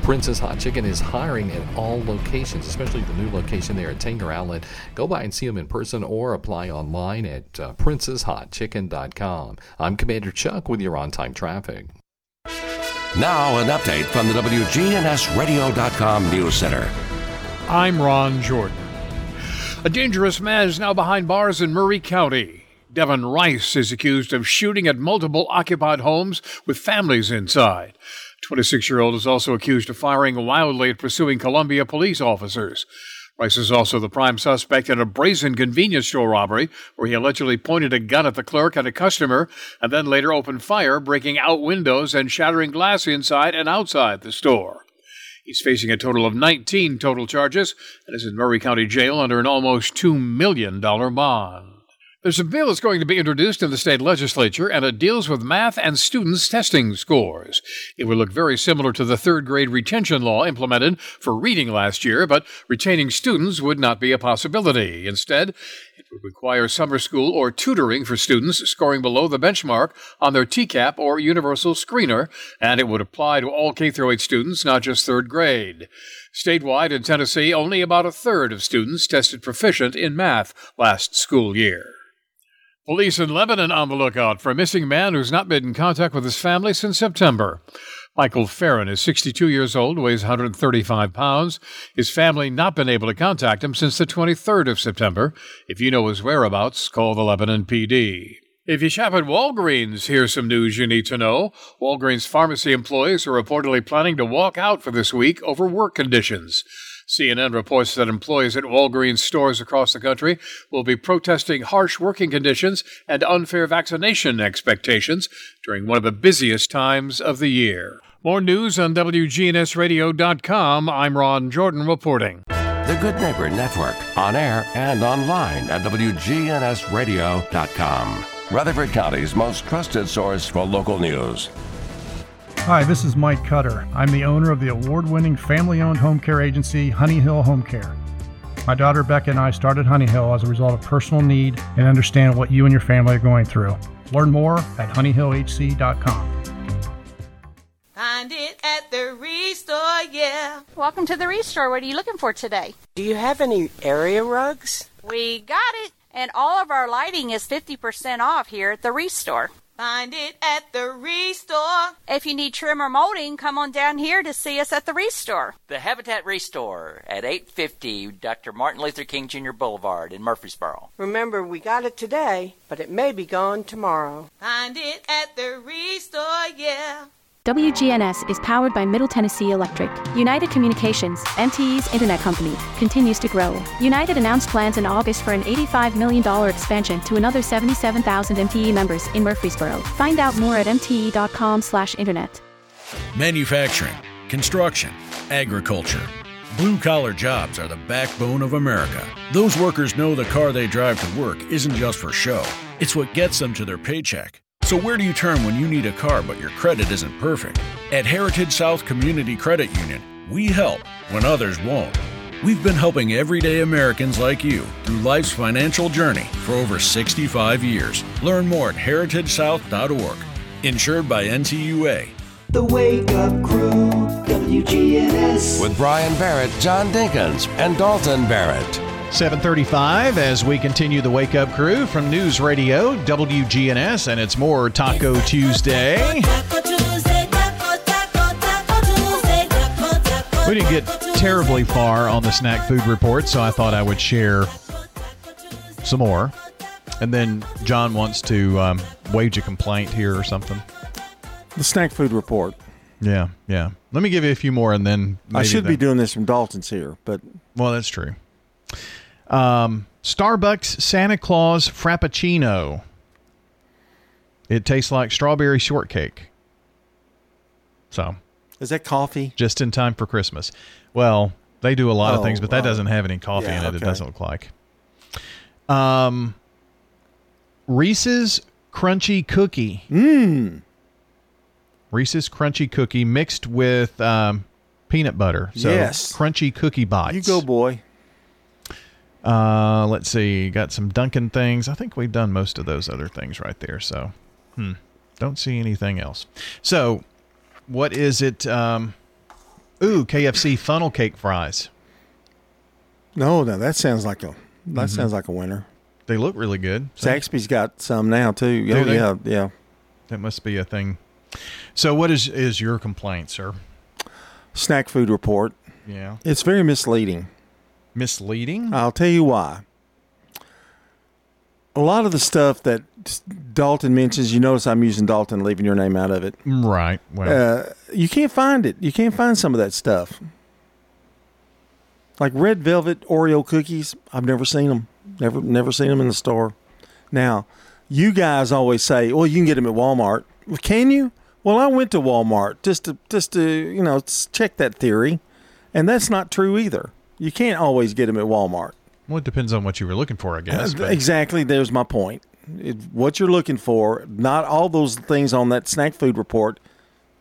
Prince's Hot Chicken is hiring at all locations, especially the new location there at Tanger Outlet. Go by and see them in person or apply online at uh, princeshotchicken.com. I'm Commander Chuck with your on time traffic. Now, an update from the WGNSradio.com News Center. I'm Ron Jordan. A dangerous man is now behind bars in Maury County. Devin Rice is accused of shooting at multiple occupied homes with families inside. 26 year old is also accused of firing wildly at pursuing Columbia police officers. Rice is also the prime suspect in a brazen convenience store robbery where he allegedly pointed a gun at the clerk and a customer and then later opened fire, breaking out windows and shattering glass inside and outside the store. He's facing a total of 19 total charges and is in Maury County Jail under an almost $2 million bond. There's a bill that's going to be introduced in the state legislature, and it deals with math and students' testing scores. It would look very similar to the third grade retention law implemented for reading last year, but retaining students would not be a possibility. Instead, it would require summer school or tutoring for students scoring below the benchmark on their TCAP or universal screener, and it would apply to all K 8 students, not just third grade. Statewide in Tennessee, only about a third of students tested proficient in math last school year. Police in Lebanon on the lookout for a missing man who's not been in contact with his family since September. Michael Farron is 62 years old, weighs 135 pounds. His family not been able to contact him since the 23rd of September. If you know his whereabouts, call the Lebanon PD. If you shop at Walgreens, here's some news you need to know. Walgreens pharmacy employees are reportedly planning to walk out for this week over work conditions. CNN reports that employees at Walgreens stores across the country will be protesting harsh working conditions and unfair vaccination expectations during one of the busiest times of the year. More news on WGNSradio.com. I'm Ron Jordan reporting. The Good Neighbor Network, on air and online at WGNSradio.com. Rutherford County's most trusted source for local news. Hi, this is Mike Cutter. I'm the owner of the award winning family owned home care agency, Honey Hill Home Care. My daughter Becca and I started Honey Hill as a result of personal need and understand what you and your family are going through. Learn more at honeyhillhc.com. Find it at the Restore, yeah. Welcome to the Restore. What are you looking for today? Do you have any area rugs? We got it. And all of our lighting is 50% off here at the Restore. Find it at the Restore. If you need trim or molding, come on down here to see us at the Restore. The Habitat Restore at 850 Dr. Martin Luther King Jr. Boulevard in Murfreesboro. Remember, we got it today, but it may be gone tomorrow. Find it at the Restore, yeah. WGNS is powered by Middle Tennessee Electric. United Communications, MTE's internet company, continues to grow. United announced plans in August for an $85 million expansion to another 77,000 MTE members in Murfreesboro. Find out more at mte.com/internet. Manufacturing, construction, agriculture. Blue collar jobs are the backbone of America. Those workers know the car they drive to work isn't just for show, it's what gets them to their paycheck. So, where do you turn when you need a car but your credit isn't perfect? At Heritage South Community Credit Union, we help when others won't. We've been helping everyday Americans like you through life's financial journey for over 65 years. Learn more at heritagesouth.org. Insured by NCUA. The Wake Up Crew, WGNS. With Brian Barrett, John Dinkins, and Dalton Barrett. 735 as we continue the Wake Up Crew from News Radio WGNS, and it's more Taco Tuesday. We didn't get terribly far on the snack food report, so I thought I would share some more. And then John wants to um, wage a complaint here or something. The snack food report. Yeah, yeah. Let me give you a few more, and then I should be doing this from Dalton's here, but Well, that's true. Um, Starbucks Santa Claus Frappuccino. It tastes like strawberry shortcake. So, is that coffee? just in time for Christmas. Well, they do a lot of Oh, things, but that doesn't have any coffee Yeah, in it. It doesn't look like. Um, Reese's Crunchy Cookie. Mmm. Reese's Crunchy Cookie mixed with um, peanut butter. So Yes. crunchy cookie bites. You go, boy. Uh, let's see. Got some Dunkin' things. I think we've done most of those other things right there. So, hmm, don't see anything else. So, what is it? Um, ooh, KFC funnel cake fries. No, no, that sounds like a that Mhm. sounds like a winner. They look really good. Zaxby's got some now too. Do oh they? yeah, yeah. That must be a thing. So, what is is your complaint, sir? Snack food report. Yeah. It's very misleading. Misleading? I'll tell you why. A lot of the stuff that Dalton mentions, you notice I'm using Dalton, leaving your name out of it. Right. Well, Uh, you can't find it. You can't find some of that stuff. Like red velvet Oreo cookies, I've never seen them. Never, never seen them in the store. Now, you guys always say, "Well, you can get them at Walmart." Well, Can you? Well, I went to Walmart just to just to you know check that theory, and that's not true either. You can't always get them at Walmart. well, it depends on what you were looking for, I guess. Uh, but- Exactly. There's my point. It, what you're looking for, not all those things on that snack food report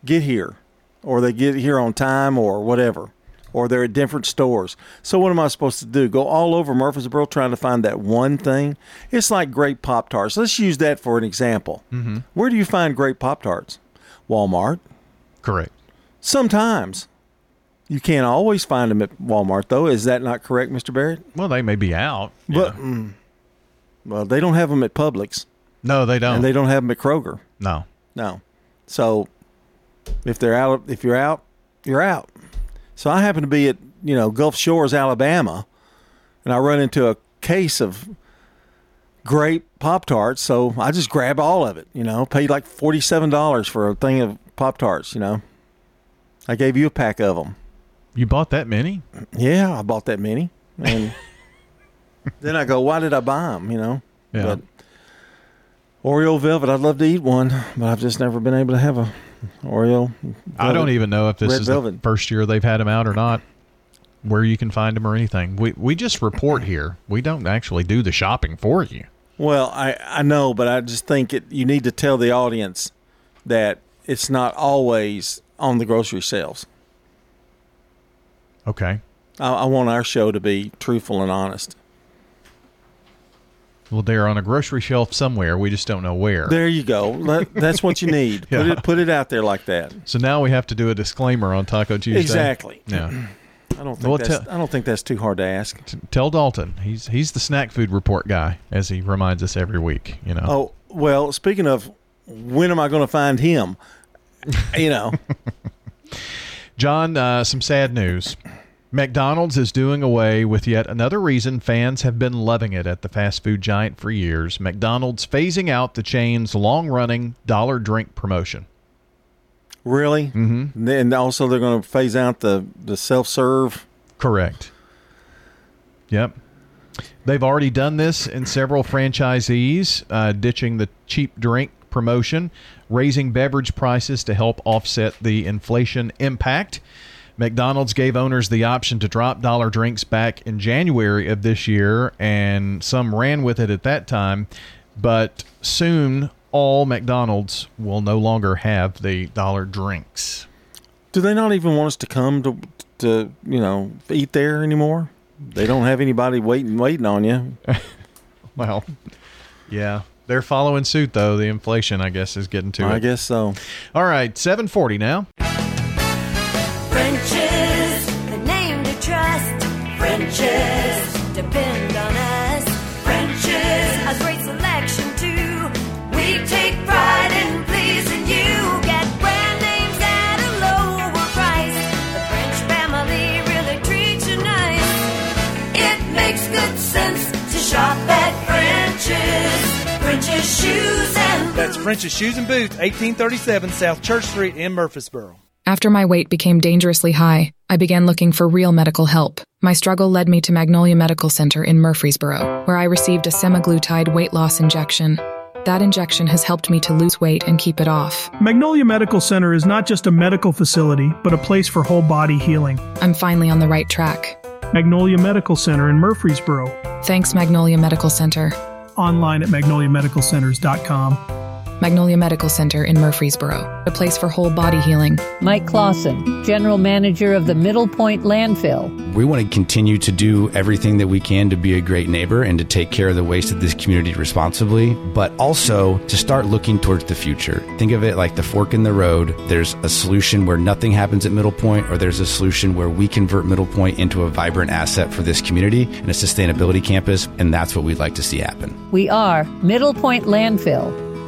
get here, or they get here on time, or whatever, or they're at different stores. So what am I supposed to do? Go all over Murfreesboro trying to find that one thing? It's like great pop tarts. Let's use that for an example. Mm-hmm. Where do you find great pop tarts? Walmart. Correct. Sometimes. You can't always find them at Walmart, though. Is that not correct, Mr. Barrett? Well, they may be out. But mm, well, they don't have them at Publix. No, they don't. And they don't have them at Kroger. no. No. So if they're out, if you're out, you're out. So I happen to be at you know Gulf Shores, Alabama, and I run into a case of grape Pop Tarts. So I just grab all of it. You know, paid like forty seven dollars for a thing of Pop Tarts. You know, I gave you a pack of them. You bought that many? Yeah, I bought that many, and then I go, why did I buy them? You know. Yeah. But Oreo velvet, I'd love to eat one, but I've just never been able to have a Oreo. I don't even know if this is velvet. the first year they've had them out or not. Where you can find them or anything. We we just report here. We don't actually do the shopping for you. Well, I I know, but I just think it. You need to tell the audience that it's not always on the grocery shelves. Okay. I, I want our show to be truthful and honest. Well, they're on a grocery shelf somewhere. We just don't know where. There you go. Let- That's what you need. Put it put it out there like that. So now we have to do a disclaimer on Taco Tuesday. Exactly. Yeah. I don't think Well, that's, I don't think that's too hard to ask. Tell Dalton. He's he's the snack food report guy, as he reminds us every week. You know. Oh well, speaking of, when am I going to find him? You know, John, uh, some sad news. McDonald's is doing away with yet another reason fans have been loving it at the fast food giant for years. McDonald's phasing out the chain's long running dollar drink promotion. Really? Mm-hmm. And also, they're going to phase out the the self serve. Correct. Yep. They've already done this in several franchisees, uh, ditching the cheap drink promotion, raising beverage prices to help offset the inflation impact. McDonald's gave owners the option to drop dollar drinks back in January of this year, and some ran with it at that time. But soon, all McDonald's will no longer have the dollar drinks. Do they not even want us to come to to you know eat there anymore? They don't have anybody waiting waiting on you. well, yeah. They're following suit though. The inflation, I guess, is getting to it. I guess so. All right, 740 now. French's, the name to trust. French's, French's shoes and That's French's Shoes and Boots, 1837 South Church Street in Murfreesboro. After my weight became dangerously high, I began looking for real medical help. My struggle led me to Magnolia Medical Center in Murfreesboro, where I received a semaglutide weight loss injection. That injection has helped me to lose weight and keep it off. Magnolia Medical Center is not just a medical facility, but a place for whole body healing. I'm finally on the right track. Magnolia Medical Center in Murfreesboro. Thanks, Magnolia Medical Center. Online at magnoliamedicalcenters.com. Magnolia Medical Center in Murfreesboro, a place for whole body healing. Mike Clausen, General Manager of the Middle Point Landfill. We want to continue to do everything that we can to be a great neighbor and to take care of the waste of this community responsibly, but also to start looking towards the future. Think of it like the fork in the road. There's a solution where nothing happens at Middle Point, or there's a solution where we convert Middle Point into a vibrant asset for this community and a sustainability campus, and that's what we'd like to see happen. We are Middle Point Landfill.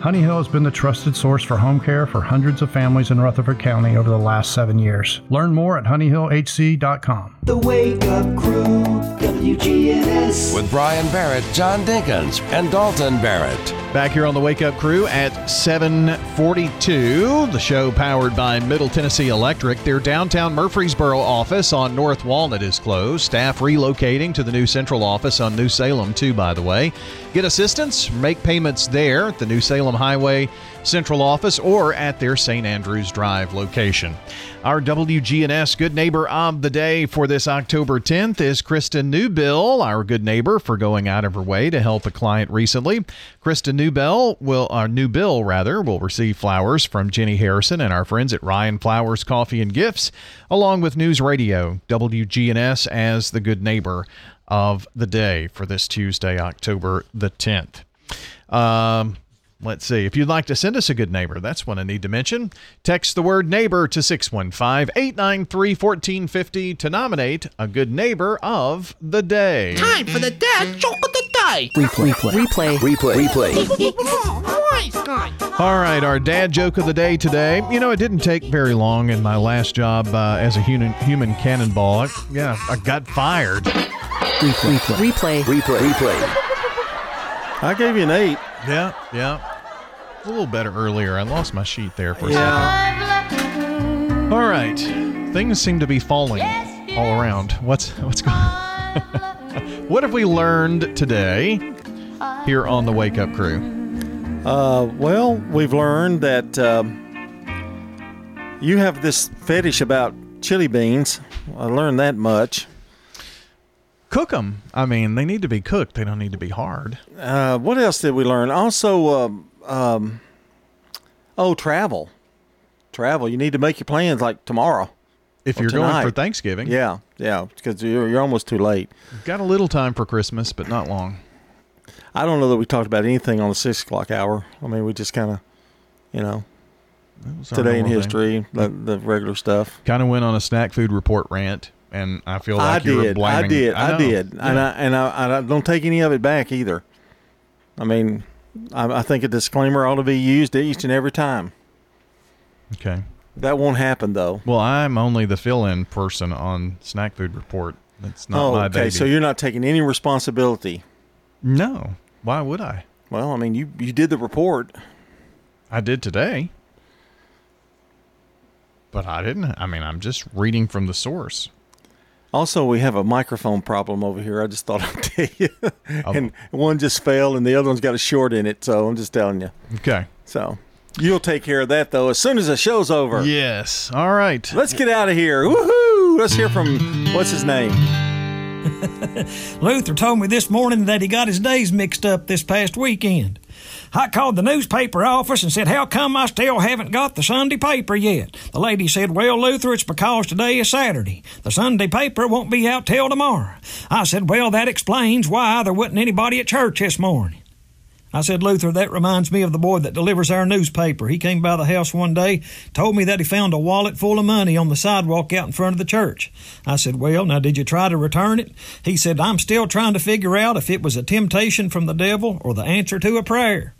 Honey Hill has been the trusted source for home care for hundreds of families in Rutherford County over the last seven years. Learn more at honeyhillhc.com. The Wake Up Crew, WGNS. With Brian Barrett, John Dinkins, and Dalton Barrett. Back here on the Wake Up Crew at 742. The show powered by Middle Tennessee Electric. Their downtown Murfreesboro office on North Walnut is closed. Staff relocating to the new central office on New Salem, too, by the way. Get assistance, make payments there at the New Salem Highway Central Office or at their St. Andrews Drive location. Our WGNS Good Neighbor of the Day for this October 10th is Kristen Newbill, our good neighbor for going out of her way to help a client recently. Kristen Newbill will, our Newbill rather, will receive flowers from Jenny Harrison and our friends at Ryan Flowers Coffee and Gifts, along with News Radio WGNS as the good neighbor of the day for this Tuesday, October the 10th. Um, Let's see. If you'd like to send us a good neighbor, that's one I need to mention. Text the word neighbor to 615 893 1450 to nominate a good neighbor of the day. Time for the dad joke of the day. Replay. Replay. Replay. Replay. Replay. All right, our dad joke of the day today. You know, it didn't take very long in my last job uh, as a human, human cannonball. I, yeah, I got fired. Replay. Replay. Replay. Replay. I gave you an eight. Yeah, yeah. A little better earlier. I lost my sheet there for a Yeah. second. All right, things seem to be falling all around. What's what's going? what have we learned today here on the Wake Up Crew? Uh, well, we've learned that um, you have this fetish about chili beans. I learned that much. Cook them. I mean, they need to be cooked. They don't need to be hard. Uh, what else did we learn? Also, um, um, oh, travel. Travel. You need to make your plans like tomorrow. If you're going for Thanksgiving. Yeah, yeah, because you're, you're almost too late. Got a little time for Christmas, but not long. I don't know that we talked about anything on the six o'clock hour. I mean, we just kind of, you know, today in history, the, the regular stuff. Kind of went on a snack food report rant. And I feel I like you were did. blaming. I did. I, know. did. Yeah. And I and I, and I don't take any of it back either. I mean, I, I think a disclaimer ought to be used each and every time. Okay. That won't happen though. Well, I'm only the fill-in person on Snack Food Report. That's not oh, my okay. baby. So you're not taking any responsibility. no. Why would I? Well, I mean, you you did the report. I did today. But I didn't. I mean, I'm just reading from the source. Also, we have a microphone problem over here. I just thought I'd tell you. Oh. and one just fell, and the other one's got a short in it. So I'm just telling you. Okay. So you'll take care of that though as soon as the show's over. Yes. All right. Let's get out of here. Woohoo! Let's hear from what's his name. Luther told me this morning that he got his days mixed up this past weekend. I called the newspaper office and said, How come I still haven't got the Sunday paper yet? The lady said, Well, Luther, it's because today is Saturday. The Sunday paper won't be out till tomorrow. I said, Well, that explains why there wasn't anybody at church this morning. I said, Luther, that reminds me of the boy that delivers our newspaper. He came by the house one day, told me that he found a wallet full of money on the sidewalk out in front of the church. I said, Well, now did you try to return it? He said, I'm still trying to figure out if it was a temptation from the devil or the answer to a prayer.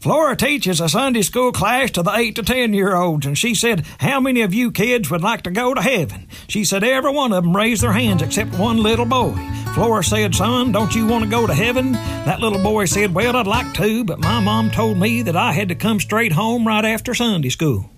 Flora teaches a Sunday school class to the 8 to 10 year olds, and she said, How many of you kids would like to go to heaven? She said, Every one of them raised their hands except one little boy. Flora said, Son, don't you want to go to heaven? That little boy said, Well, I'd like to, but my mom told me that I had to come straight home right after Sunday school.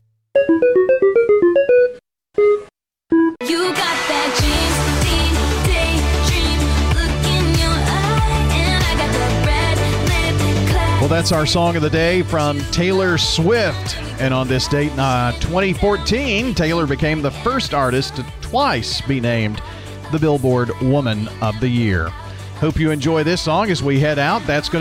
That's our song of the day from Taylor Swift. And on this date, uh, 2014, Taylor became the first artist to twice be named the Billboard Woman of the Year. Hope you enjoy this song as we head out. That's going to